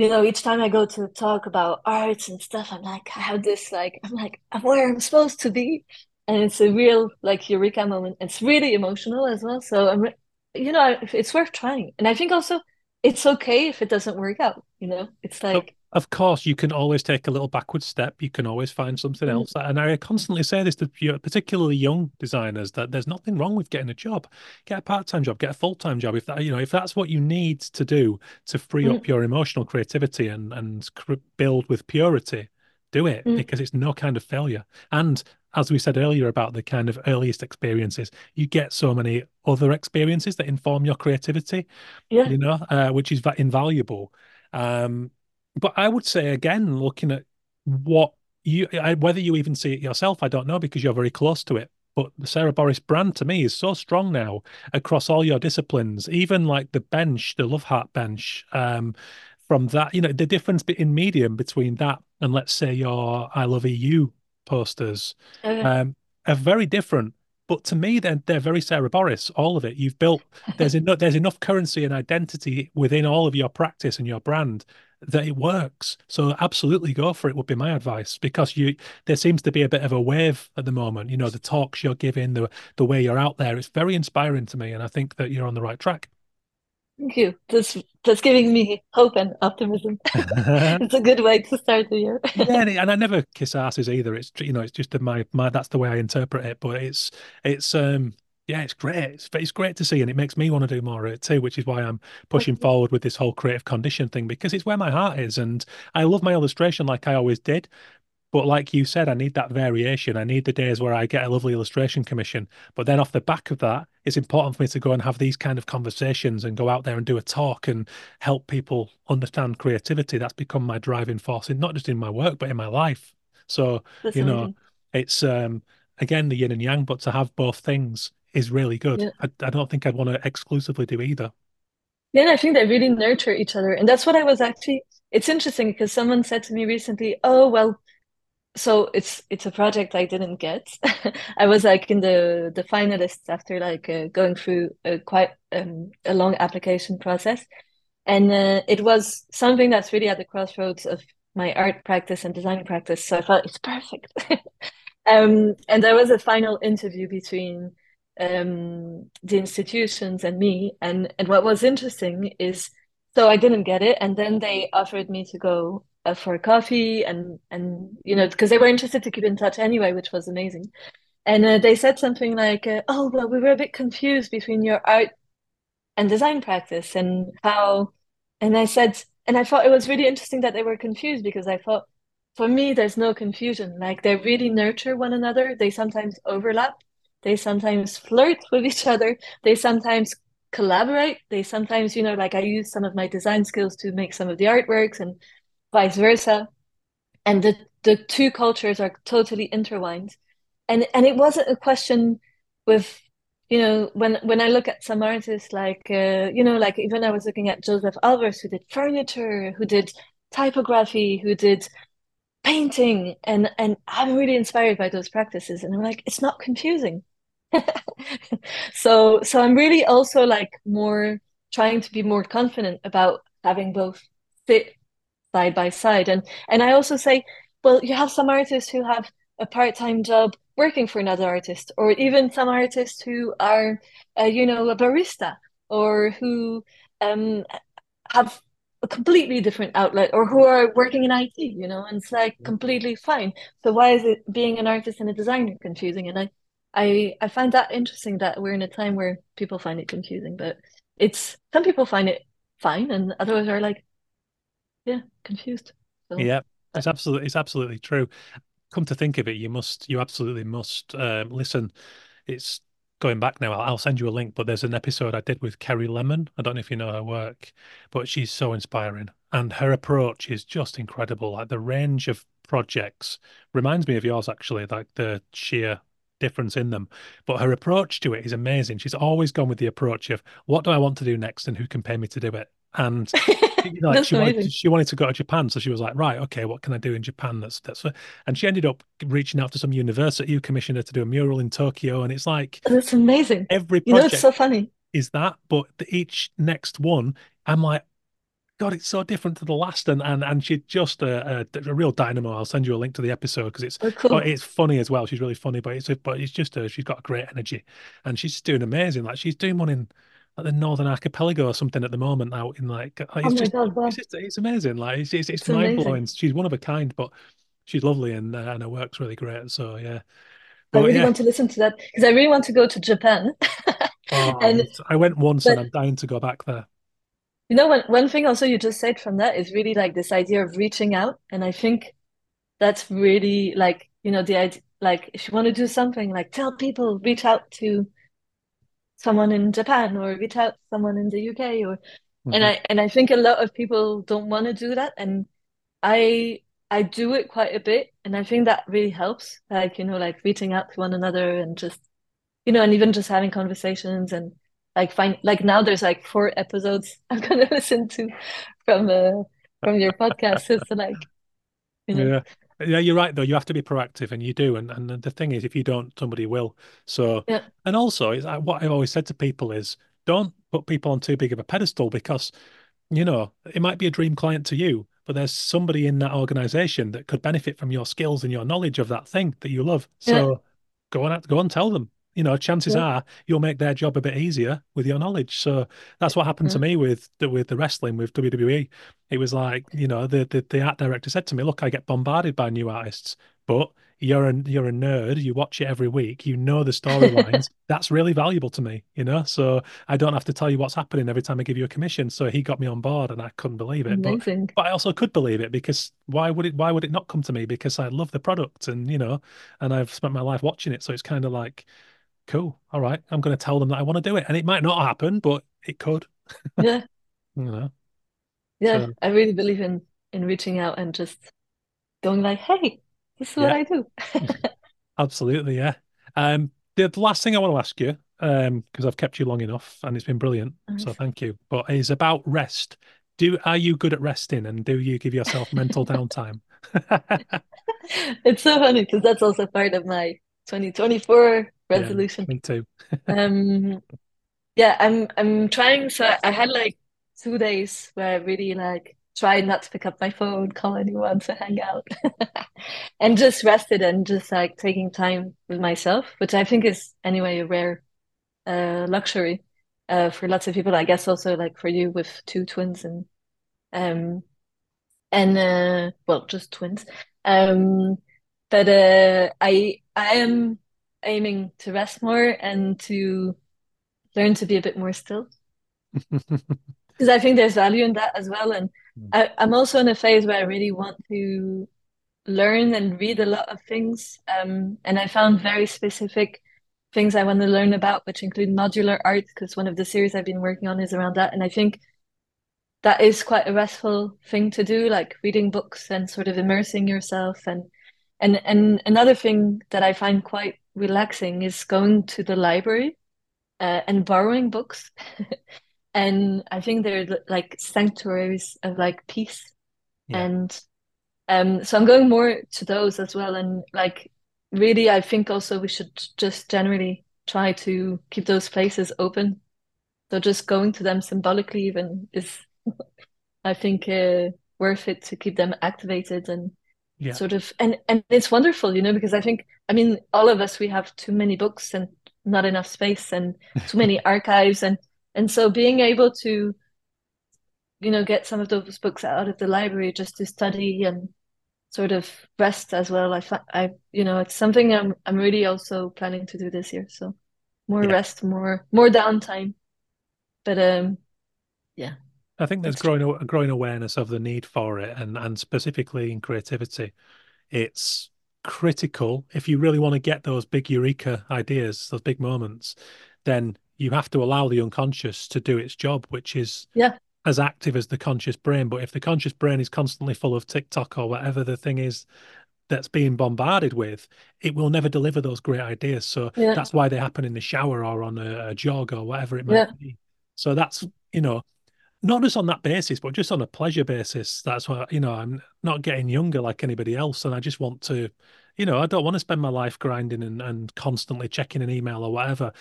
you know, each time I go to talk about arts and stuff, I'm like, I have this like, I'm like, I'm where I'm supposed to be, and it's a real like eureka moment. It's really emotional as well. So I'm, you know, it's worth trying, and I think also it's okay if it doesn't work out. You know, it's like
of course, you can always take a little backward step. You can always find something mm-hmm. else. And I constantly say this to particularly young designers that there's nothing wrong with getting a job. Get a part-time job, get a full-time job. If that, you know, if that's what you need to do to free mm-hmm. up your emotional creativity and and build with purity, do it mm-hmm. because it's no kind of failure. And as we said earlier about the kind of earliest experiences, you get so many other experiences that inform your creativity.
Yeah.
You know, uh, which is invaluable. Um, but I would say again, looking at what you, I, whether you even see it yourself, I don't know because you're very close to it. But the Sarah Boris brand to me is so strong now across all your disciplines, even like the bench, the Love Heart bench. Um, from that, you know, the difference in medium between that and let's say your I Love EU posters okay. um, are very different. But to me, they're, they're very Sarah Boris, all of it. You've built, there's [laughs] enough, there's enough currency and identity within all of your practice and your brand that it works. So absolutely go for it would be my advice because you there seems to be a bit of a wave at the moment. You know, the talks you're giving, the the way you're out there, it's very inspiring to me, and I think that you're on the right track.
Thank you. That's that's giving me hope and optimism. [laughs] [laughs] it's a good way to start the year.
yeah, [laughs] and I never kiss asses either. It's you know, it's just my my that's the way I interpret it. But it's it's um yeah, it's great. It's, it's great to see, and it makes me want to do more of it too, which is why I'm pushing forward with this whole creative condition thing because it's where my heart is, and I love my illustration like I always did. But like you said, I need that variation. I need the days where I get a lovely illustration commission. But then off the back of that, it's important for me to go and have these kind of conversations and go out there and do a talk and help people understand creativity. That's become my driving force, in not just in my work but in my life. So That's you know, it's um again the yin and yang, but to have both things is really good. Yeah. I, I don't think I'd want to exclusively do either.
Yeah, I think they really nurture each other. And that's what I was actually it's interesting because someone said to me recently, "Oh, well, so it's it's a project I didn't get. [laughs] I was like in the the finalists after like uh, going through a quite um, a long application process, and uh, it was something that's really at the crossroads of my art practice and design practice. So I thought it's perfect. [laughs] um, and there was a final interview between um, the institutions and me, and and what was interesting is so I didn't get it, and then they offered me to go uh, for coffee and and you know because they were interested to keep in touch anyway, which was amazing. And uh, they said something like, uh, "Oh, well, we were a bit confused between your art and design practice and how." And I said, and I thought it was really interesting that they were confused because I thought, for me, there's no confusion. Like they really nurture one another. They sometimes overlap. They sometimes flirt with each other. They sometimes collaborate. They sometimes, you know, like I use some of my design skills to make some of the artworks and vice versa. And the, the two cultures are totally intertwined. And and it wasn't a question with, you know, when when I look at some artists like uh, you know, like even I was looking at Josef Albers who did furniture, who did typography, who did painting and and I'm really inspired by those practices and I'm like it's not confusing [laughs] so so I'm really also like more trying to be more confident about having both sit side by side. And and I also say, well, you have some artists who have a part-time job working for another artist, or even some artists who are, uh, you know, a barista, or who um, have a completely different outlet, or who are working in IT, you know, and it's like completely fine. So why is it being an artist and a designer confusing? And I, I, I find that interesting that we're in a time where people find it confusing, but it's some people find it fine, and others are like, yeah, confused. So,
yeah, it's absolutely it's absolutely true. Come to think of it, you must you absolutely must uh, listen. It's going back now. I'll, I'll send you a link, but there's an episode I did with Kerry Lemon. I don't know if you know her work, but she's so inspiring, and her approach is just incredible. Like the range of projects reminds me of yours actually, like the sheer difference in them. But her approach to it is amazing. She's always gone with the approach of what do I want to do next and who can pay me to do it. And [laughs] you know, like she wanted, she wanted to go to Japan, so she was like, right, okay, what can I do in Japan? That's that's, and she ended up reaching out to some university who commissioned her to do a mural in Tokyo, and it's like
that's amazing.
Every
you know, it's so funny.
Is that, but each next one, I'm like, God, it's so different to the last, and and and she's just a, a, a real dynamo. I'll send you a link to the episode because it's oh, cool. it's funny as well. She's really funny, but it's but it's just a, she's got a great energy, and she's doing amazing. Like she's doing one in like the Northern Archipelago or something at the moment out in like it's oh just God, it's, just, it's amazing. Like it's it's, it's, it's mind blowing. She's one of a kind, but she's lovely and uh, and her work's really great. So yeah.
But, I really yeah. want to listen to that because I really want to go to Japan. [laughs]
oh, and I went once but, and I'm dying to go back there.
You know, one one thing also you just said from that is really like this idea of reaching out, and I think that's really like you know the idea like if you want to do something like tell people reach out to someone in Japan or reach out someone in the UK or mm-hmm. and I and I think a lot of people don't want to do that and I I do it quite a bit and I think that really helps like you know like reaching out to one another and just you know and even just having conversations and like find like now there's like four episodes [laughs] I'm gonna listen to from uh from your podcast so it's like
you know, yeah yeah, you're right though. You have to be proactive, and you do. And and the thing is, if you don't, somebody will. So,
yeah.
and also, it's like, what I've always said to people is, don't put people on too big of a pedestal because, you know, it might be a dream client to you, but there's somebody in that organization that could benefit from your skills and your knowledge of that thing that you love. So, yeah. go on, go and tell them you know, chances yeah. are you'll make their job a bit easier with your knowledge. So that's what happened yeah. to mm. me with the, with the wrestling with WWE. It was like, you know, the, the the art director said to me, "Look, I get bombarded by new artists, but you're a you're a nerd. You watch it every week. You know the storylines. [laughs] That's really valuable to me, you know. So I don't have to tell you what's happening every time I give you a commission. So he got me on board, and I couldn't believe it. But, but I also could believe it because why would it? Why would it not come to me? Because I love the product, and you know, and I've spent my life watching it. So it's kind of like cool. All right. I'm going to tell them that I want to do it. And it might not happen, but it could.
Yeah. [laughs]
you know?
Yeah. So, I really believe in, in reaching out and just going like, hey, this is yeah. what I do. [laughs]
Absolutely. Yeah. Um, the, the, last thing I want to ask you, um, because I've kept you long enough and it's been brilliant. Nice. So thank you. But is about rest. do are you good at resting and do you give yourself mental [laughs] downtime?
It's so funny because that's also part of my 2024 resolution.
Yeah, me too. [laughs]
Um, yeah, I'm I'm trying. So I had like two days where I really like tried not to pick up my phone, call anyone to hang out, [laughs] and just rested and just like taking time with myself, which I think is anyway a rare uh, luxury uh, for lots of people. I guess also like for you with two twins and um and uh, well, just twins. Um, but uh, I I am aiming to rest more and to learn to be a bit more still [laughs] because I think there's value in that as well. And
Mm.
I, I'm also in a phase where I really want to learn and read a lot of things. Um, and I found very specific things I want to learn about, which include modular art, because one of the series I've been working on is around that. And I think that is quite a restful thing to do, like reading books and sort of immersing yourself. And and and another thing that I find quite relaxing is going to the library uh, and borrowing books. [laughs] And I think they're like sanctuaries of like peace.
Yeah.
And um, so I'm going more to those as well. And like, really, I think also we should just generally try to keep those places open. So just going to them symbolically even is, [laughs] I think, uh, worth it to keep them activated and
Yeah.
sort of and and it's wonderful, you know, because I think I mean all of us we have too many books and not enough space and too many [laughs] archives and and so being able to you know get some of those books out of the library just to study and sort of rest as well I I you know it's something I'm I'm really also planning to do this year so more
Yeah.
rest more more downtime but um yeah
I think there's growing a growing awareness of the need for it, and and specifically in creativity, it's critical if you really want to get those big eureka ideas, those big moments, then you have to allow the unconscious to do its job, which is
yeah
as active as the conscious brain. But if the conscious brain is constantly full of TikTok or whatever the thing is that's being bombarded with, it will never deliver those great ideas. So
yeah
that's why they happen in the shower or on a, a jog or whatever it might
yeah
be. So that's, you know, not just on that basis, but just on a pleasure basis. That's why, you know, I'm not getting younger like anybody else. And I just want to, you know, I don't want to spend my life grinding and, and constantly checking an email or whatever.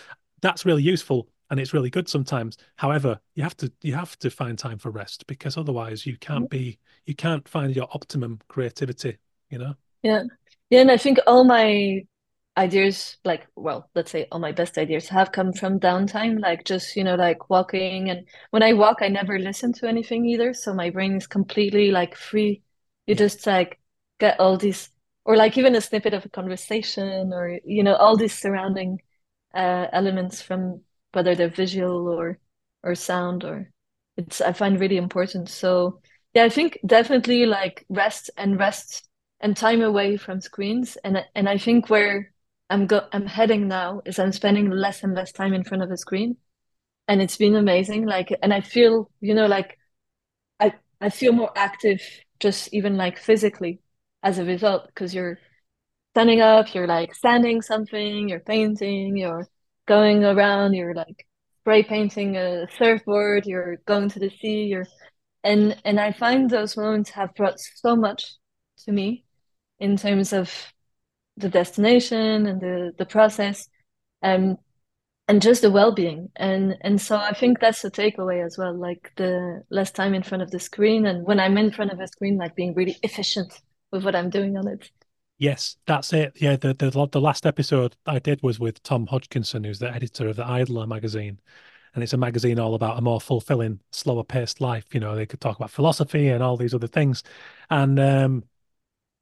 That's really useful and it's really good sometimes. However, you have to you have to find time for rest because otherwise you can't be you can't find your optimum creativity, you know?
Yeah. Yeah, and I think all my ideas, like, well, let's say all my best ideas have come from downtime, like just, you know, like walking. And when I walk, I never listen to anything either. So my brain is completely like free. You just like get all these, or like even a snippet of a conversation, or, you know, all these surrounding uh, elements from whether they're visual or or sound or it's I find really important. So yeah, I think definitely like rest and rest and time away from screens. And and I think where I'm go I'm heading now is I'm spending less and less time in front of a screen. And it's been amazing. Like and I feel, you know, like I I feel more active just even like physically as a result because you're standing up, you're like standing something, you're painting, you're going around, you're like spray painting a surfboard, you're going to the sea, you're and and I find those moments have brought so much to me in terms of the destination and the the process um and just the well-being and and so I think that's the takeaway as well like the less time in front of the screen and when I'm in front of a screen like being really efficient with what I'm doing on it
Yes, that's it. Yeah, the, the the last episode I did was with Tom Hodgkinson, who's the editor of the Idler magazine, and it's a magazine all about a more fulfilling, slower paced life. You know, they could talk about philosophy and all these other things, and um,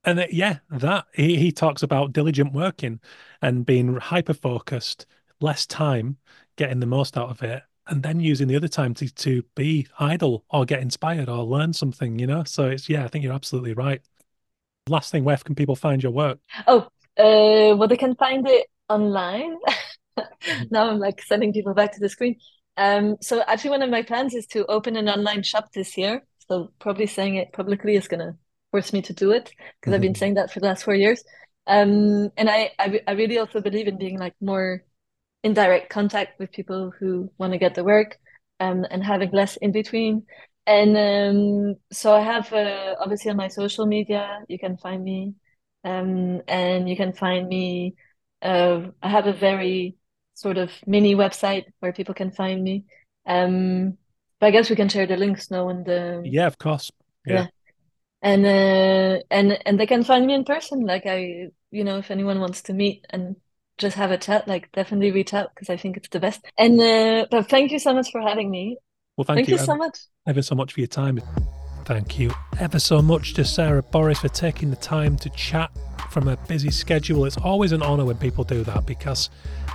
and it, yeah, that he he talks about diligent working and being hyper focused, less time, getting the most out of it, and then using the other time to to be idle or get inspired or learn something. You know, so it's yeah, I think you're absolutely right. Last thing, where can people find your work?
oh uh well they can find it online [laughs] now I'm like sending people back to the screen. Um, so actually, one of my plans is to open an online shop this year. So probably saying it publicly is gonna force me to do it because I've been saying that for the last four years. Um, and I, I, I really also believe in being like more in direct contact with people who want to get the work, um, and having less in between. and um, so I have uh, obviously on my social media, you can find me, um, and you can find me. Uh, I have a very sort of mini website where people can find me. Um, but I guess we can share the links now in the
Yeah, of course. Yeah.
yeah. And uh, and and they can find me in person. Like I, you know, if anyone wants to meet and just have a chat, like definitely reach out because I think it's the best. And uh, but thank you so much for having me.
Well, thank,
Thank
you
you so much.
ever so much for your time. Thank you ever so much to Sarah Boris for taking the time to chat from a busy schedule. It's always an honour when people do that because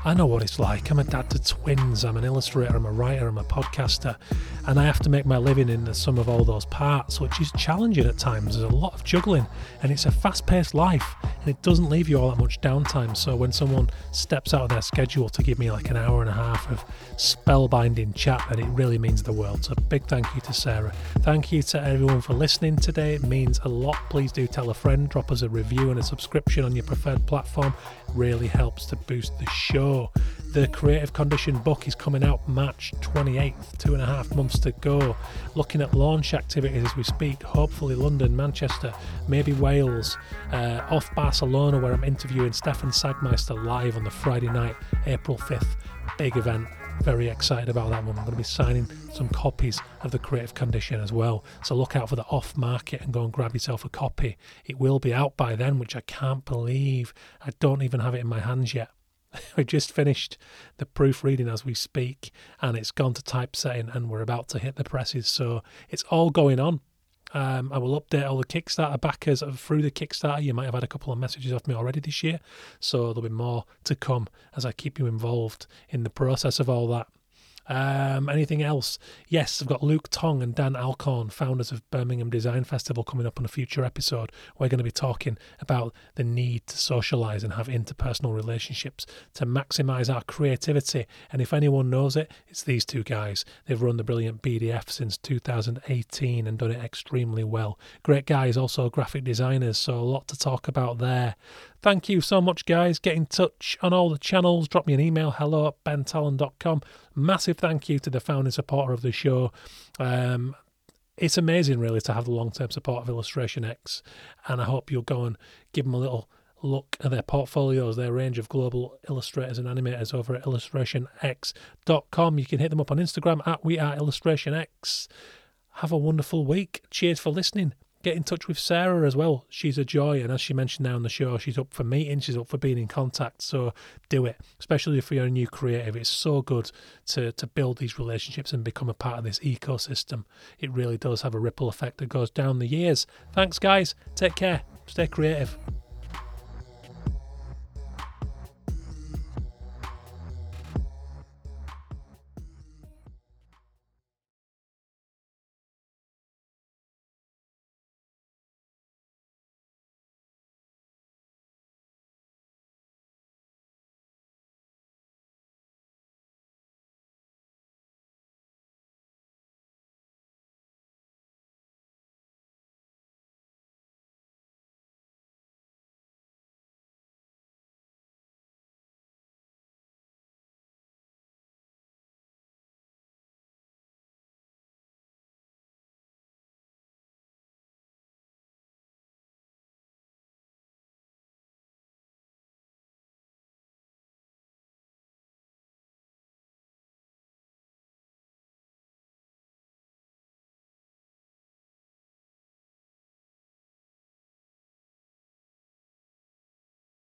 I know what it's like. I'm a dad to twins, I'm an illustrator, I'm a writer, I'm a podcaster, and I have to make my living in the sum of all those parts, which is challenging at times. There's a lot of juggling, and it's a fast paced life, and it doesn't leave you all that much downtime. So when someone steps out of their schedule to give me like an hour and a half of spellbinding chat, then it really means the world. So big thank you to Sarah. Thank you to everyone for listening today. It means a lot. Please do tell a friend, drop us a review and a subscription on your preferred platform. really helps to boost the show. The Creative Condition book is coming out March 28th, two and a half months to go. Looking at launch activities as we speak, hopefully London, Manchester, maybe Wales, uh, OFFF Barcelona, where I'm interviewing Stefan Sagmeister live on the Friday night, April 5th. Big event. Very excited about that one. I'm going to be signing some copies of the Creative Condition as well. So look out for the off market and go and grab yourself a copy. It will be out by then, which I can't believe. I don't even have it in my hands yet. [laughs] we just finished the proofreading as we speak, and it's gone to typesetting, and we're about to hit the presses. So it's all going on. Um, I will update all the Kickstarter backers through the Kickstarter. You might have had a couple of messages off me already this year, so there'll be more to come as I keep you involved in the process of all that. Um, anything else? Yes, I've got Luke Tonge and Dan Alcorn, founders of Birmingham Design Festival, coming up on a future episode. We're going to be talking about the need to socialize and have interpersonal relationships to maximize our creativity. And if anyone knows it, it's these two guys. They've run the brilliant BDF since 2018 and done it extremely well. Great guys, also graphic designers, so a lot to talk about there. Thank you so much, guys. Get in touch on all the channels. Drop me an email, hello at bentallon.com. Massive thank you to the founding supporter of the show. Um, it's amazing, really, to have the long term support of Illustration X. And I hope you'll go and give them a little look at their portfolios, their range of global illustrators and animators over at illustrationx.com. You can hit them up on Instagram at We Are Illustration X. Have a wonderful week. Cheers for listening get in touch with Sarah as well. She's a joy, and as she mentioned now on the show, she's up for meetings, she's up for being in contact. So do it, especially if you're a new creative. It's so good to to build these relationships and become a part of this ecosystem. It really does have a ripple effect that goes down the years. Thanks, guys. Take care. Stay creative.